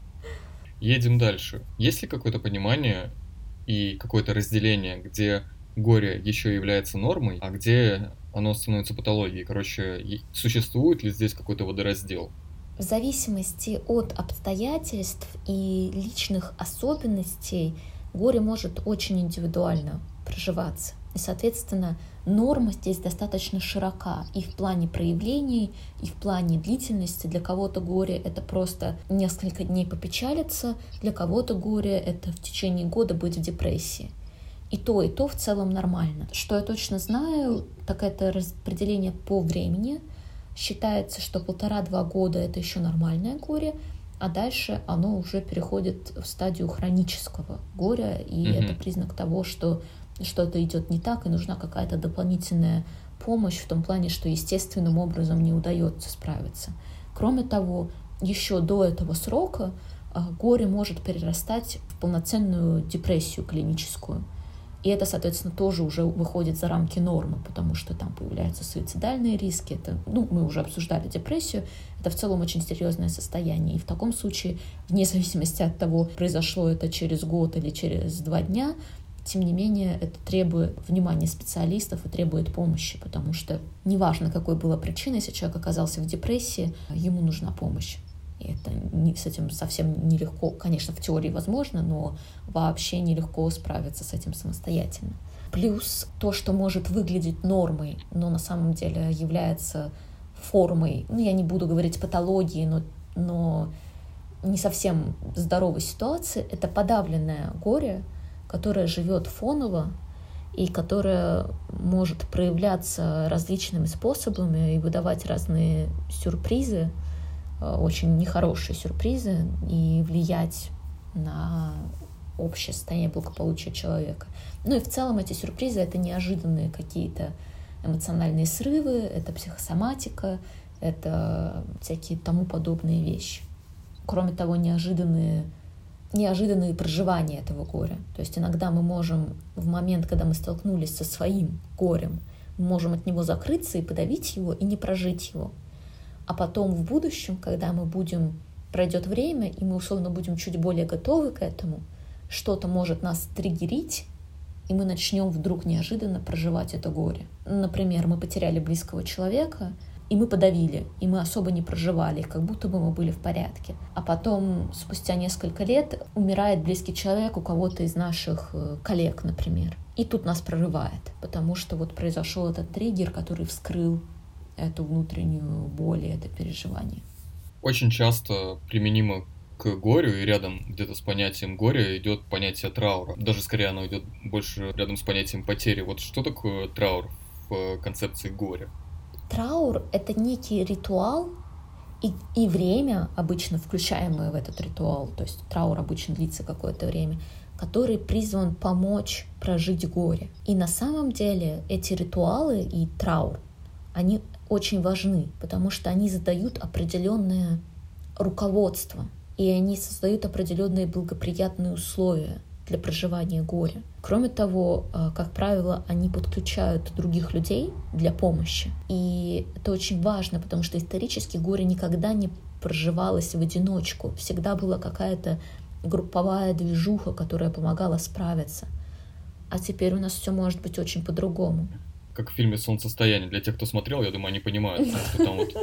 (laughs) Едем дальше. Есть ли какое-то понимание и какое-то разделение, где горе еще является нормой, а где оно становится патологией? Короче, существует ли здесь какой-то водораздел? В зависимости от обстоятельств и личных особенностей горе может очень индивидуально проживаться. И, соответственно, норма здесь достаточно широка и в плане проявлений, и в плане длительности. Для кого-то горе — это просто несколько дней попечалиться, для кого-то горе — это в течение года быть в депрессии. И то, и то в целом нормально. Что я точно знаю, так это распределение по времени. Считается, что полтора-два года это еще нормальное горе, а дальше оно уже переходит в стадию хронического горя, и Мгм. это признак того, что что-то идет не так, и нужна какая-то дополнительная помощь в том плане, что естественным образом не удается справиться. Кроме того, еще до этого срока а, горе может перерастать в полноценную депрессию клиническую. И это, соответственно, тоже уже выходит за рамки нормы, потому что там появляются суицидальные риски. Это, ну, мы уже обсуждали депрессию. Это в целом очень серьезное состояние. И в таком случае, вне зависимости от того, произошло это через год или через два дня, тем не менее, это требует внимания специалистов и требует помощи, потому что неважно, какой была причина, если человек оказался в депрессии, ему нужна помощь. И это не, с этим совсем нелегко. Конечно, в теории возможно, но вообще нелегко справиться с этим самостоятельно. Плюс то, что может выглядеть нормой, но на самом деле является формой, ну, я не буду говорить патологии, но, но не совсем здоровой ситуации, это подавленное горе, которое живет фоново и которое может проявляться различными способами и выдавать разные сюрпризы, э, очень нехорошие сюрпризы, и влиять на общее состояние благополучия человека. Ну и в целом эти сюрпризы — это неожиданные какие-то эмоциональные срывы, это психосоматика, это всякие тому подобные вещи. Кроме того, неожиданные неожиданные проживания этого горя. То есть иногда мы можем в момент, когда мы столкнулись со своим горем, мы можем от него закрыться и подавить его, и не прожить его. А потом в будущем, когда мы будем, пройдет время, и мы условно будем чуть более готовы к этому, что-то может нас триггерить, и мы начнем вдруг неожиданно проживать это горе. Например, мы потеряли близкого человека, и мы подавили, и мы особо не проживали, как будто бы мы были в порядке. А потом, спустя несколько лет, умирает близкий человек у кого-то из наших э, коллег, например. И тут нас прорывает, потому что вот произошел этот триггер, который вскрыл эту внутреннюю боль и это переживание. Очень часто применимо к горю, и рядом где-то с понятием горя идет понятие траура. Даже скорее оно идет больше рядом с понятием потери. Вот что такое траур в концепции горя? Траур — это некий ритуал и, и время, обычно включаемое в этот ритуал, то есть траур обычно длится какое-то время, который призван помочь прожить горе. И на самом деле эти ритуалы и траур, они очень важны, потому что они задают определенное руководство, и они создают определенные благоприятные условия для проживания горя. Кроме того, как правило, они подключают других людей для помощи. И это очень важно, потому что исторически горе никогда не проживалось в одиночку. Всегда была какая-то групповая движуха, которая помогала справиться. А теперь у нас все может быть очень по-другому. Как в фильме «Солнцестояние». Для тех, кто смотрел, я думаю, они понимают, что там вот...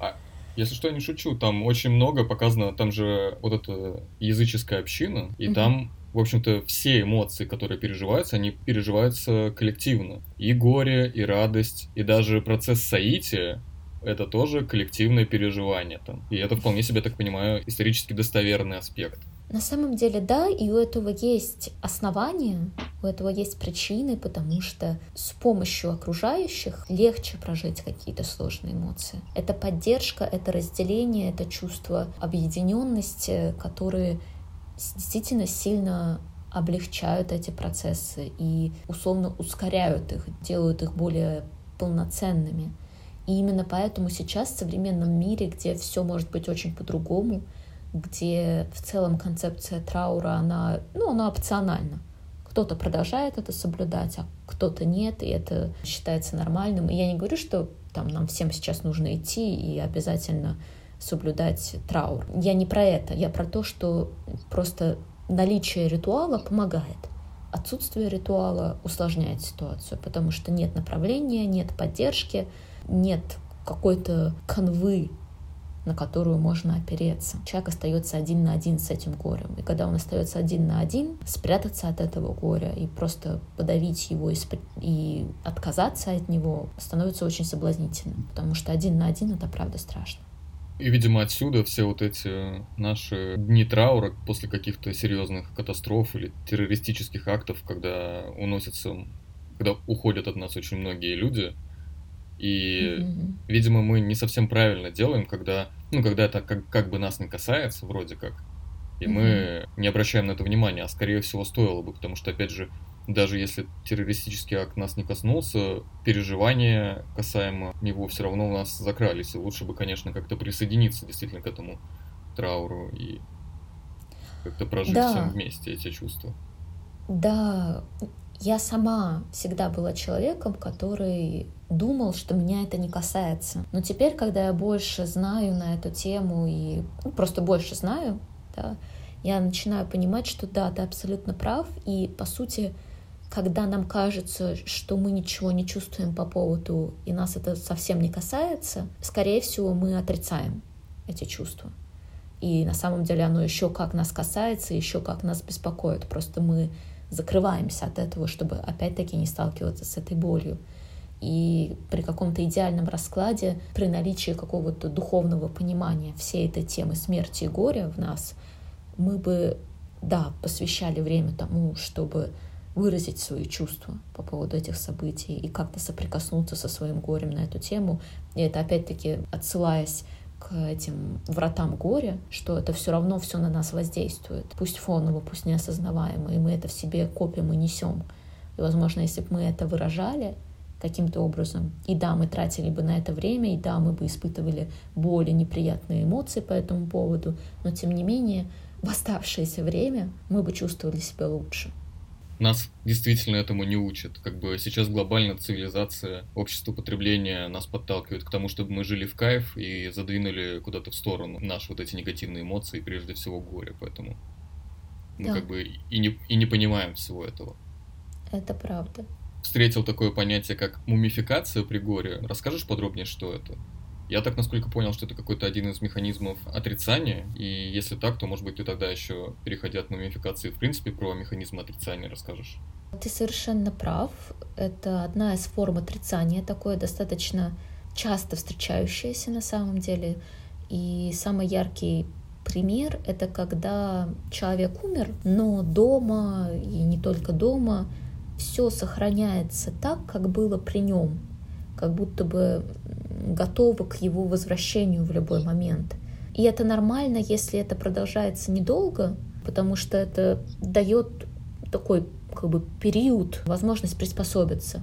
А, если что, я не шучу, там очень много показано, там же вот эта языческая община, и там в общем-то, все эмоции, которые переживаются, они переживаются коллективно. И горе, и радость, и даже процесс соития — это тоже коллективное переживание там. И это вполне себе, так понимаю, исторически достоверный аспект. На самом деле, да, и у этого есть основания, у этого есть причины, потому что с помощью окружающих легче прожить какие-то сложные эмоции. Это поддержка, это разделение, это чувство объединенности, которые действительно сильно облегчают эти процессы и условно ускоряют их, делают их более полноценными. И именно поэтому сейчас в современном мире, где все может быть очень по-другому, где в целом концепция траура, она, ну, она опциональна. Кто-то продолжает это соблюдать, а кто-то нет, и это считается нормальным. И я не говорю, что там нам всем сейчас нужно идти и обязательно соблюдать траур. Я не про это, я про то, что просто наличие ритуала помогает. Отсутствие ритуала усложняет ситуацию, потому что нет направления, нет поддержки, нет какой-то канвы на которую можно опереться. Человек остается один на один с этим горем. И когда он остается один на один, спрятаться от этого горя и просто подавить его и, и отказаться от него становится очень соблазнительно, потому что один на один это правда страшно. И, видимо, отсюда все вот эти наши дни траура после каких-то серьезных катастроф или террористических актов, когда уносятся, когда уходят от нас очень многие люди, и, mm-hmm. видимо, мы не совсем правильно делаем, когда, ну, когда это как, как бы нас не касается, вроде как, и mm-hmm. мы не обращаем на это внимания, а скорее всего стоило бы, потому что, опять же, даже если террористический акт нас не коснулся, переживания касаемо него все равно у нас закрались. И лучше бы, конечно, как-то присоединиться действительно к этому трауру и как-то прожить да. всем вместе эти чувства. Да, я сама всегда была человеком, который думал, что меня это не касается. Но теперь, когда я больше знаю на эту тему и ну, просто больше знаю, да, я начинаю понимать, что да, ты абсолютно прав. И, по сути, когда нам кажется, что мы ничего не чувствуем по поводу, и нас это совсем не касается, скорее всего, мы отрицаем эти чувства. И на самом деле оно еще как нас касается, еще как нас беспокоит. Просто мы закрываемся от этого, чтобы опять-таки не сталкиваться с этой болью. И при каком-то идеальном раскладе, при наличии какого-то духовного понимания всей этой темы смерти и горя в нас, мы бы, да, посвящали время тому, чтобы выразить свои чувства по поводу этих событий и как-то соприкоснуться со своим горем на эту тему. И это опять-таки отсылаясь к этим вратам горя, что это все равно все на нас воздействует. Пусть фоново, пусть неосознаваемо, и мы это в себе копим и несем. И, возможно, если бы мы это выражали каким-то образом, и да, мы тратили бы на это время, и да, мы бы испытывали более неприятные эмоции по этому поводу, но тем не менее, в оставшееся время мы бы чувствовали себя лучше нас действительно этому не учат. Как бы сейчас глобально цивилизация, общество потребления нас подталкивает к тому, чтобы мы жили в кайф и задвинули куда-то в сторону наши вот эти негативные эмоции, прежде всего горе. Поэтому мы да. как бы и не, и не понимаем всего этого. Это правда. Встретил такое понятие, как мумификация при горе. Расскажешь подробнее, что это? Я так, насколько понял, что это какой-то один из механизмов отрицания, и если так, то, может быть, ты тогда еще, переходя от мумификации, в принципе, про механизм отрицания расскажешь. Ты совершенно прав. Это одна из форм отрицания, такое достаточно часто встречающееся на самом деле. И самый яркий пример — это когда человек умер, но дома, и не только дома, все сохраняется так, как было при нем, как будто бы готовы к его возвращению в любой момент. И это нормально, если это продолжается недолго, потому что это дает такой как бы период, возможность приспособиться.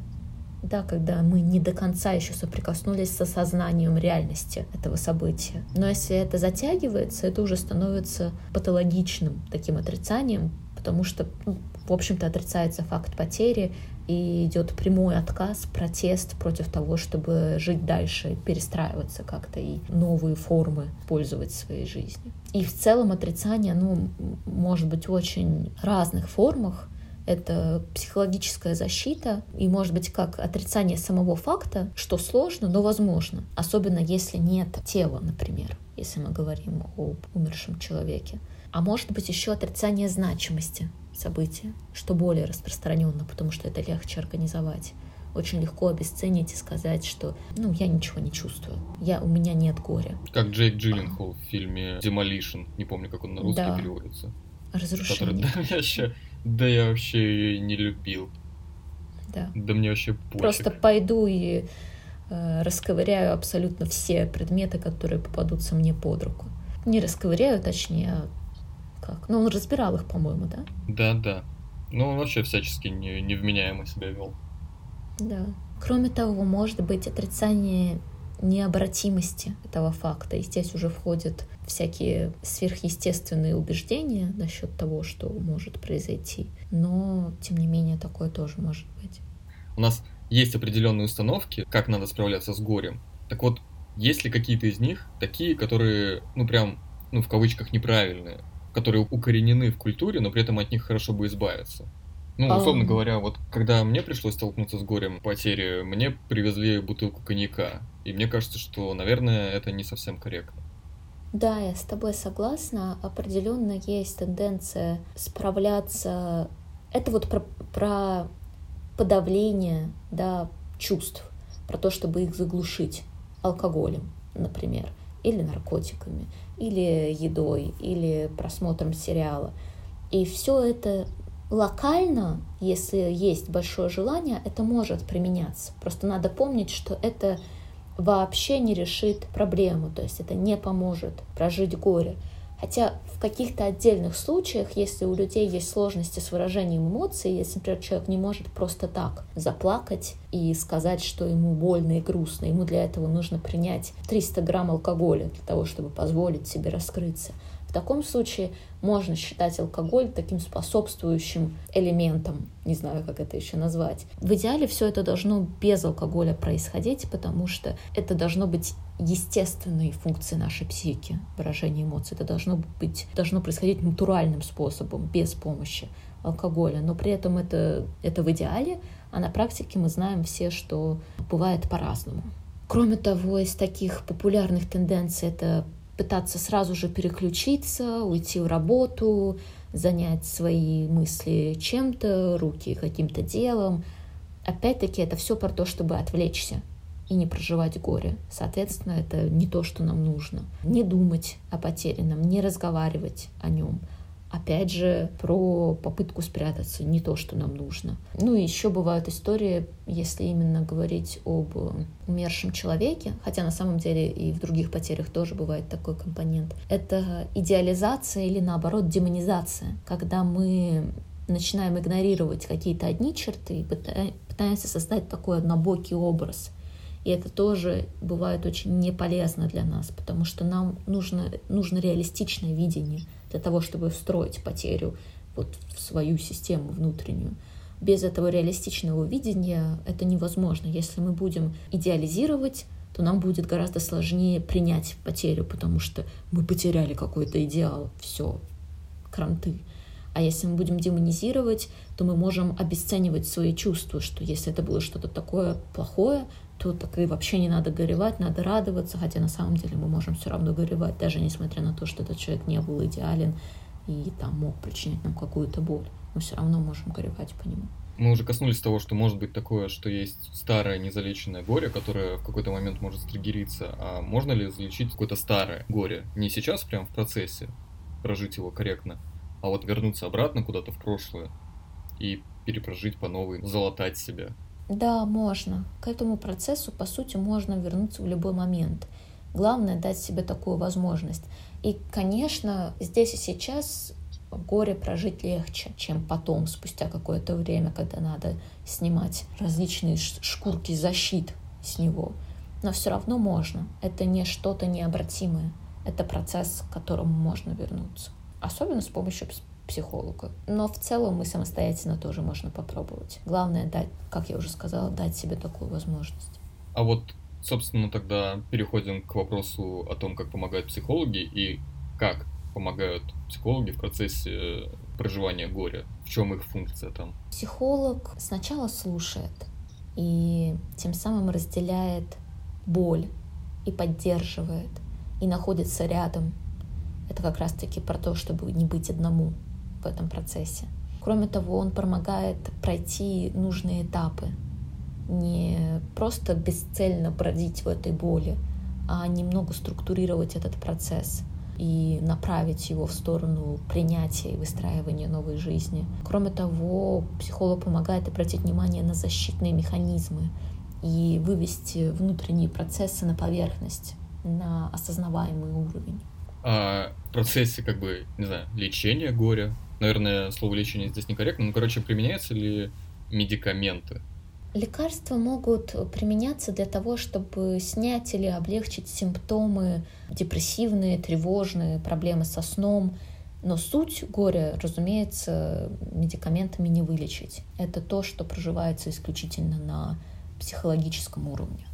Да, когда мы не до конца еще соприкоснулись с осознанием реальности этого события. Но если это затягивается, это уже становится патологичным таким отрицанием, потому что, ну, в общем-то, отрицается факт потери, и идет прямой отказ, протест против того, чтобы жить дальше, перестраиваться как-то и новые формы пользовать своей жизнью. И в целом отрицание, ну, может быть в очень разных формах. Это психологическая защита, и может быть как отрицание самого факта, что сложно, но возможно. Особенно если нет тела, например, если мы говорим об умершем человеке. А может быть еще отрицание значимости события, что более распространенно, потому что это легче организовать. Очень легко обесценить и сказать, что ну я ничего не чувствую, я, у меня нет горя. Как Джейк Джилленхол в фильме Demolition, не помню, как он на русский да. переводится. Разрушение. Который, (laughs) да, я вообще, да я вообще ее не любил. Да. Да мне вообще пофиг. Просто пойду и э, расковыряю абсолютно все предметы, которые попадутся мне под руку. Не расковыряю, точнее, а как? Ну, он разбирал их, по-моему, да? Да, да. Ну, он вообще всячески не, невменяемо себя вел. Да. Кроме того, может быть отрицание необратимости этого факта. И здесь уже входят всякие сверхъестественные убеждения насчет того, что может произойти. Но, тем не менее, такое тоже может быть. У нас есть определенные установки, как надо справляться с горем. Так вот, есть ли какие-то из них такие, которые, ну прям, ну в кавычках неправильные, которые укоренены в культуре, но при этом от них хорошо бы избавиться? Ну, условно um... говоря, вот когда мне пришлось столкнуться с горем потери, мне привезли бутылку коньяка. И мне кажется, что, наверное, это не совсем корректно. Да, я с тобой согласна. Определенно есть тенденция справляться. Это вот про, про подавление да, чувств, про то, чтобы их заглушить алкоголем, например, или наркотиками, или едой, или просмотром сериала. И все это локально, если есть большое желание, это может применяться. Просто надо помнить, что это вообще не решит проблему, то есть это не поможет прожить горе. Хотя в каких-то отдельных случаях, если у людей есть сложности с выражением эмоций, если, например, человек не может просто так заплакать и сказать, что ему больно и грустно, ему для этого нужно принять 300 грамм алкоголя для того, чтобы позволить себе раскрыться – в таком случае можно считать алкоголь таким способствующим элементом, не знаю, как это еще назвать. В идеале все это должно без алкоголя происходить, потому что это должно быть естественной функцией нашей психики, выражение эмоций. Это должно быть, должно происходить натуральным способом, без помощи алкоголя. Но при этом это, это в идеале, а на практике мы знаем все, что бывает по-разному. Кроме того, из таких популярных тенденций это пытаться сразу же переключиться, уйти в работу, занять свои мысли чем-то, руки каким-то делом. Опять-таки это все про то, чтобы отвлечься и не проживать горе. Соответственно, это не то, что нам нужно. Не думать о потерянном, не разговаривать о нем – опять же, про попытку спрятаться, не то, что нам нужно. Ну и еще бывают истории, если именно говорить об умершем человеке, хотя на самом деле и в других потерях тоже бывает такой компонент. Это идеализация или наоборот демонизация, когда мы начинаем игнорировать какие-то одни черты и пытаемся создать такой однобокий образ. И это тоже бывает очень неполезно для нас, потому что нам нужно, нужно реалистичное видение для того, чтобы встроить потерю вот в свою систему внутреннюю. Без этого реалистичного видения это невозможно. Если мы будем идеализировать, то нам будет гораздо сложнее принять потерю, потому что мы потеряли какой-то идеал. Все, кранты. А если мы будем демонизировать, то мы можем обесценивать свои чувства, что если это было что-то такое плохое, то так и вообще не надо горевать, надо радоваться, хотя на самом деле мы можем все равно горевать, даже несмотря на то, что этот человек не был идеален и там мог причинять нам какую-то боль. Мы все равно можем горевать по нему. Мы уже коснулись того, что может быть такое, что есть старое незалеченное горе, которое в какой-то момент может стригериться. А можно ли залечить какое-то старое горе? Не сейчас, прям в процессе, прожить его корректно, а вот вернуться обратно куда-то в прошлое и перепрожить по новой, залатать себя. Да, можно. К этому процессу, по сути, можно вернуться в любой момент. Главное дать себе такую возможность. И, конечно, здесь и сейчас горе прожить легче, чем потом, спустя какое-то время, когда надо снимать различные шкурки защит с него. Но все равно можно. Это не что-то необратимое. Это процесс, к которому можно вернуться. Особенно с помощью психолога. Но в целом мы самостоятельно тоже можно попробовать. Главное дать, как я уже сказала, дать себе такую возможность. А вот, собственно, тогда переходим к вопросу о том, как помогают психологи и как помогают психологи в процессе проживания горя. В чем их функция там? Психолог сначала слушает и тем самым разделяет боль и поддерживает, и находится рядом. Это как раз-таки про то, чтобы не быть одному в этом процессе. Кроме того, он помогает пройти нужные этапы, не просто бесцельно бродить в этой боли, а немного структурировать этот процесс и направить его в сторону принятия и выстраивания новой жизни. Кроме того, психолог помогает обратить внимание на защитные механизмы и вывести внутренние процессы на поверхность, на осознаваемый уровень. А процессе, как бы, не знаю, лечения горя Наверное, слово лечение здесь некорректно, но, короче, применяются ли медикаменты? Лекарства могут применяться для того, чтобы снять или облегчить симптомы депрессивные, тревожные, проблемы со сном. Но суть горя, разумеется, медикаментами не вылечить. Это то, что проживается исключительно на психологическом уровне.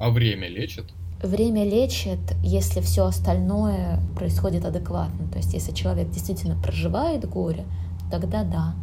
А время лечит? Время лечит, если все остальное происходит адекватно. То есть, если человек действительно проживает горе, тогда да,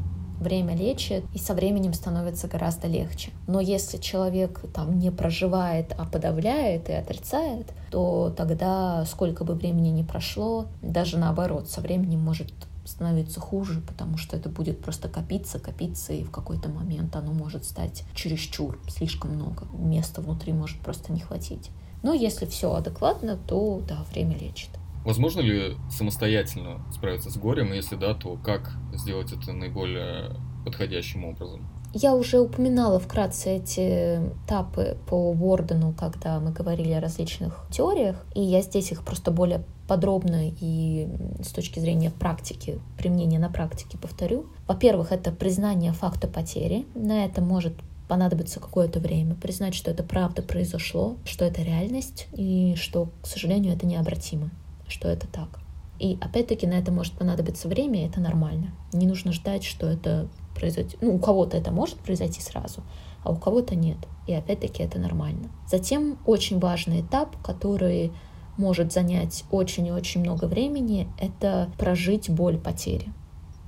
время лечит, и со временем становится гораздо легче. Но если человек там не проживает, а подавляет и отрицает, то тогда сколько бы времени ни прошло, даже наоборот, со временем может становиться хуже, потому что это будет просто копиться, копиться, и в какой-то момент оно может стать чересчур, слишком много. Места внутри может просто не хватить. Но если все адекватно, то да, время лечит. Возможно ли самостоятельно справиться с горем? Если да, то как сделать это наиболее подходящим образом? Я уже упоминала вкратце эти этапы по Вордену, когда мы говорили о различных теориях, и я здесь их просто более подробно и с точки зрения практики, применения на практике повторю. Во-первых, это признание факта потери. На это может понадобится какое-то время признать, что это правда произошло, что это реальность и что, к сожалению, это необратимо, что это так. И опять-таки на это может понадобиться время, и это нормально. Не нужно ждать, что это произойдет. Ну, у кого-то это может произойти сразу, а у кого-то нет. И опять-таки это нормально. Затем очень важный этап, который может занять очень и очень много времени, это прожить боль потери.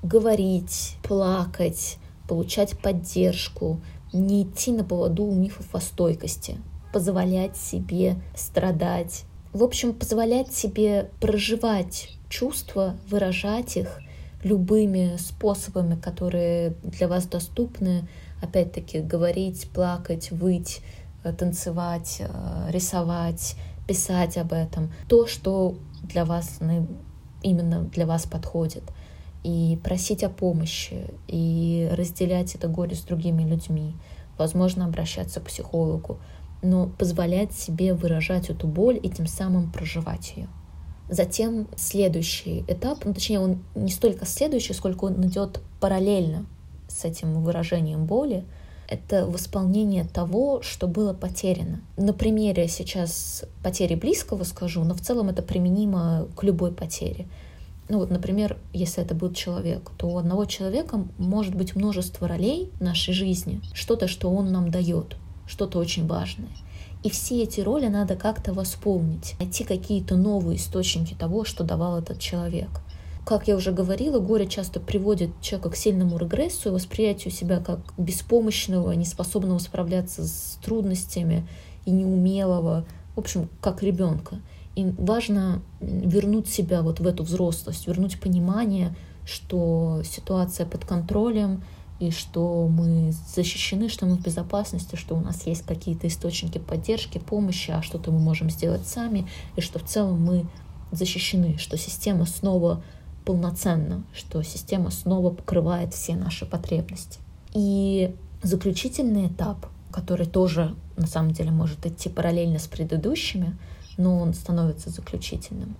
Говорить, плакать, получать поддержку, не идти на поводу у мифов о стойкости, позволять себе страдать. В общем, позволять себе проживать чувства, выражать их любыми способами, которые для вас доступны. Опять-таки, говорить, плакать, выть, э, танцевать, э, рисовать, писать об этом. То, что для вас, именно для вас подходит и просить о помощи, и разделять это горе с другими людьми, возможно, обращаться к психологу, но позволять себе выражать эту боль и тем самым проживать ее. Затем следующий этап, ну, точнее, он не столько следующий, сколько он идет параллельно с этим выражением боли, это восполнение того, что было потеряно. На примере сейчас потери близкого скажу, но в целом это применимо к любой потере. Ну вот, например, если это будет человек, то у одного человека может быть множество ролей в нашей жизни, что-то, что он нам дает, что-то очень важное. И все эти роли надо как-то восполнить, найти какие-то новые источники того, что давал этот человек. Как я уже говорила, горе часто приводит человека к сильному регрессу восприятию себя как беспомощного, неспособного справляться с трудностями и неумелого, в общем, как ребенка. И важно вернуть себя вот в эту взрослость, вернуть понимание, что ситуация под контролем, и что мы защищены, что мы в безопасности, что у нас есть какие-то источники поддержки, помощи, а что-то мы можем сделать сами, и что в целом мы защищены, что система снова полноценна, что система снова покрывает все наши потребности. И заключительный этап, который тоже на самом деле может идти параллельно с предыдущими, но он становится заключительным.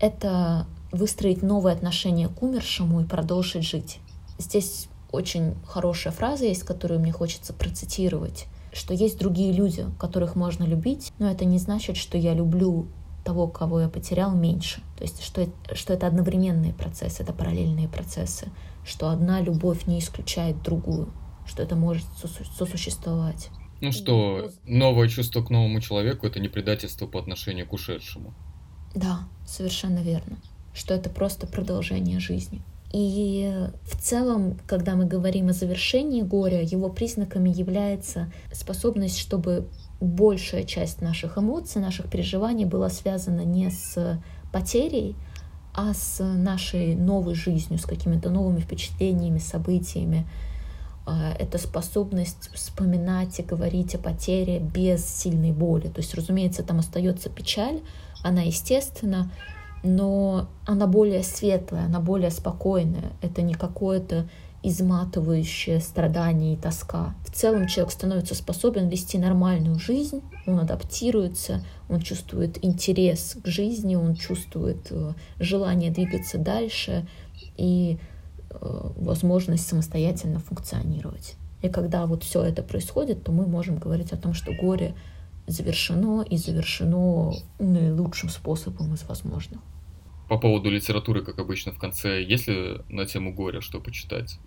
Это выстроить новые отношения к умершему и продолжить жить. Здесь очень хорошая фраза есть, которую мне хочется процитировать, что есть другие люди, которых можно любить, но это не значит, что я люблю того, кого я потерял, меньше. То есть, что, что это одновременные процессы, это параллельные процессы, что одна любовь не исключает другую, что это может сосуществовать. Ну что, новое чувство к новому человеку — это не предательство по отношению к ушедшему. Да, совершенно верно. Что это просто продолжение жизни. И в целом, когда мы говорим о завершении горя, его признаками является способность, чтобы большая часть наших эмоций, наших переживаний была связана не с потерей, а с нашей новой жизнью, с какими-то новыми впечатлениями, событиями, это способность вспоминать и говорить о потере без сильной боли. То есть, разумеется, там остается печаль, она естественна, но она более светлая, она более спокойная. Это не какое-то изматывающее страдание и тоска. В целом человек становится способен вести нормальную жизнь, он адаптируется, он чувствует интерес к жизни, он чувствует э, желание двигаться дальше и Э, возможность самостоятельно функционировать. И когда вот все это происходит, то мы можем говорить о том, что горе завершено и завершено наилучшим способом из возможных. По поводу литературы, как обычно в конце, есть ли на тему горя что почитать?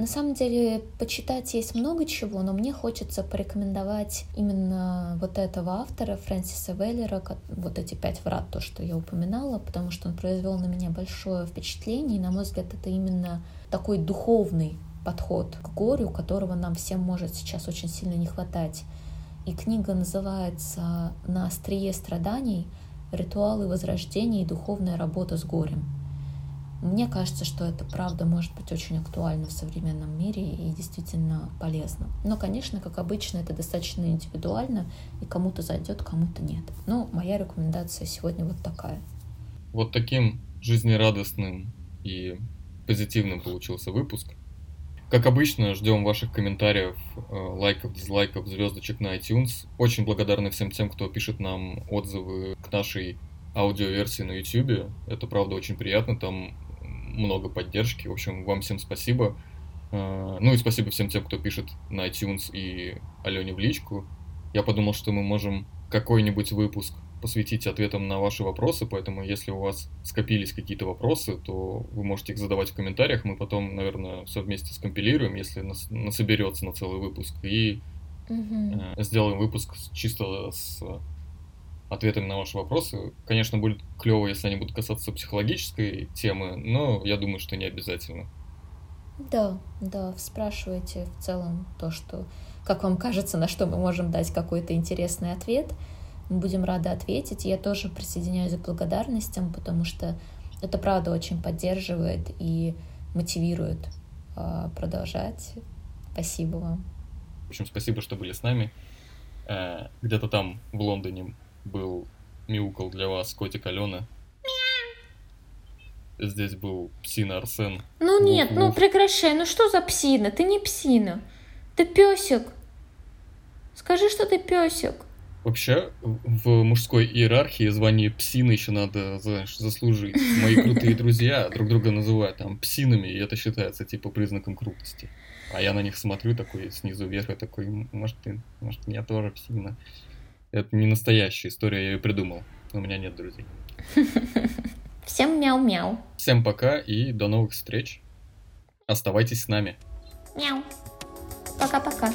На самом деле, почитать есть много чего, но мне хочется порекомендовать именно вот этого автора, Фрэнсиса Веллера, вот эти пять врат, то, что я упоминала, потому что он произвел на меня большое впечатление, и, на мой взгляд, это именно такой духовный подход к горю, которого нам всем может сейчас очень сильно не хватать. И книга называется «На острие страданий. Ритуалы возрождения и духовная работа с горем». Мне кажется, что это правда может быть очень актуально в современном мире и действительно полезно. Но, конечно, как обычно, это достаточно индивидуально, и кому-то зайдет, кому-то нет. Но моя рекомендация сегодня вот такая. Вот таким жизнерадостным и позитивным получился выпуск. Как обычно, ждем ваших комментариев, э, лайков, дизлайков, звездочек на iTunes. Очень благодарны всем тем, кто пишет нам отзывы к нашей аудиоверсии на YouTube. Это правда очень приятно, там много поддержки. В общем, вам всем спасибо. Э, ну и спасибо всем тем, кто пишет на iTunes и Алене в личку. Я подумал, что мы можем какой-нибудь выпуск посвятить ответам на ваши вопросы, поэтому если у вас скопились какие-то вопросы, то вы можете их задавать в комментариях, мы потом, наверное, все вместе скомпилируем, если нас, насоберется на целый выпуск, и угу. сделаем выпуск чисто с ответами на ваши вопросы. Конечно, будет клево, если они будут касаться психологической темы, но я думаю, что не обязательно. Да, да, спрашивайте в целом то, что, как вам кажется, на что мы можем дать какой-то интересный ответ – мы будем рады ответить. Я тоже присоединяюсь к благодарностям, потому что это правда очень поддерживает и мотивирует э, продолжать. Спасибо вам. В общем, спасибо, что были с нами. Э, где-то там в Лондоне был мяукал для вас котик Алена. Здесь был псина Арсен. Ну нет, ну прекращай, ну что за псина? Ты не псина. Ты песик. Скажи, что ты песик. Вообще, в мужской иерархии звание псины еще надо, знаешь, заслужить. Мои (laughs) крутые друзья друг друга называют там псинами, и это считается типа признаком крутости. А я на них смотрю такой снизу вверх, и такой, может, ты, может, я тоже псина. Это не настоящая история, я ее придумал. У меня нет друзей. (laughs) Всем мяу-мяу. Всем пока и до новых встреч. Оставайтесь с нами. Мяу. Пока-пока.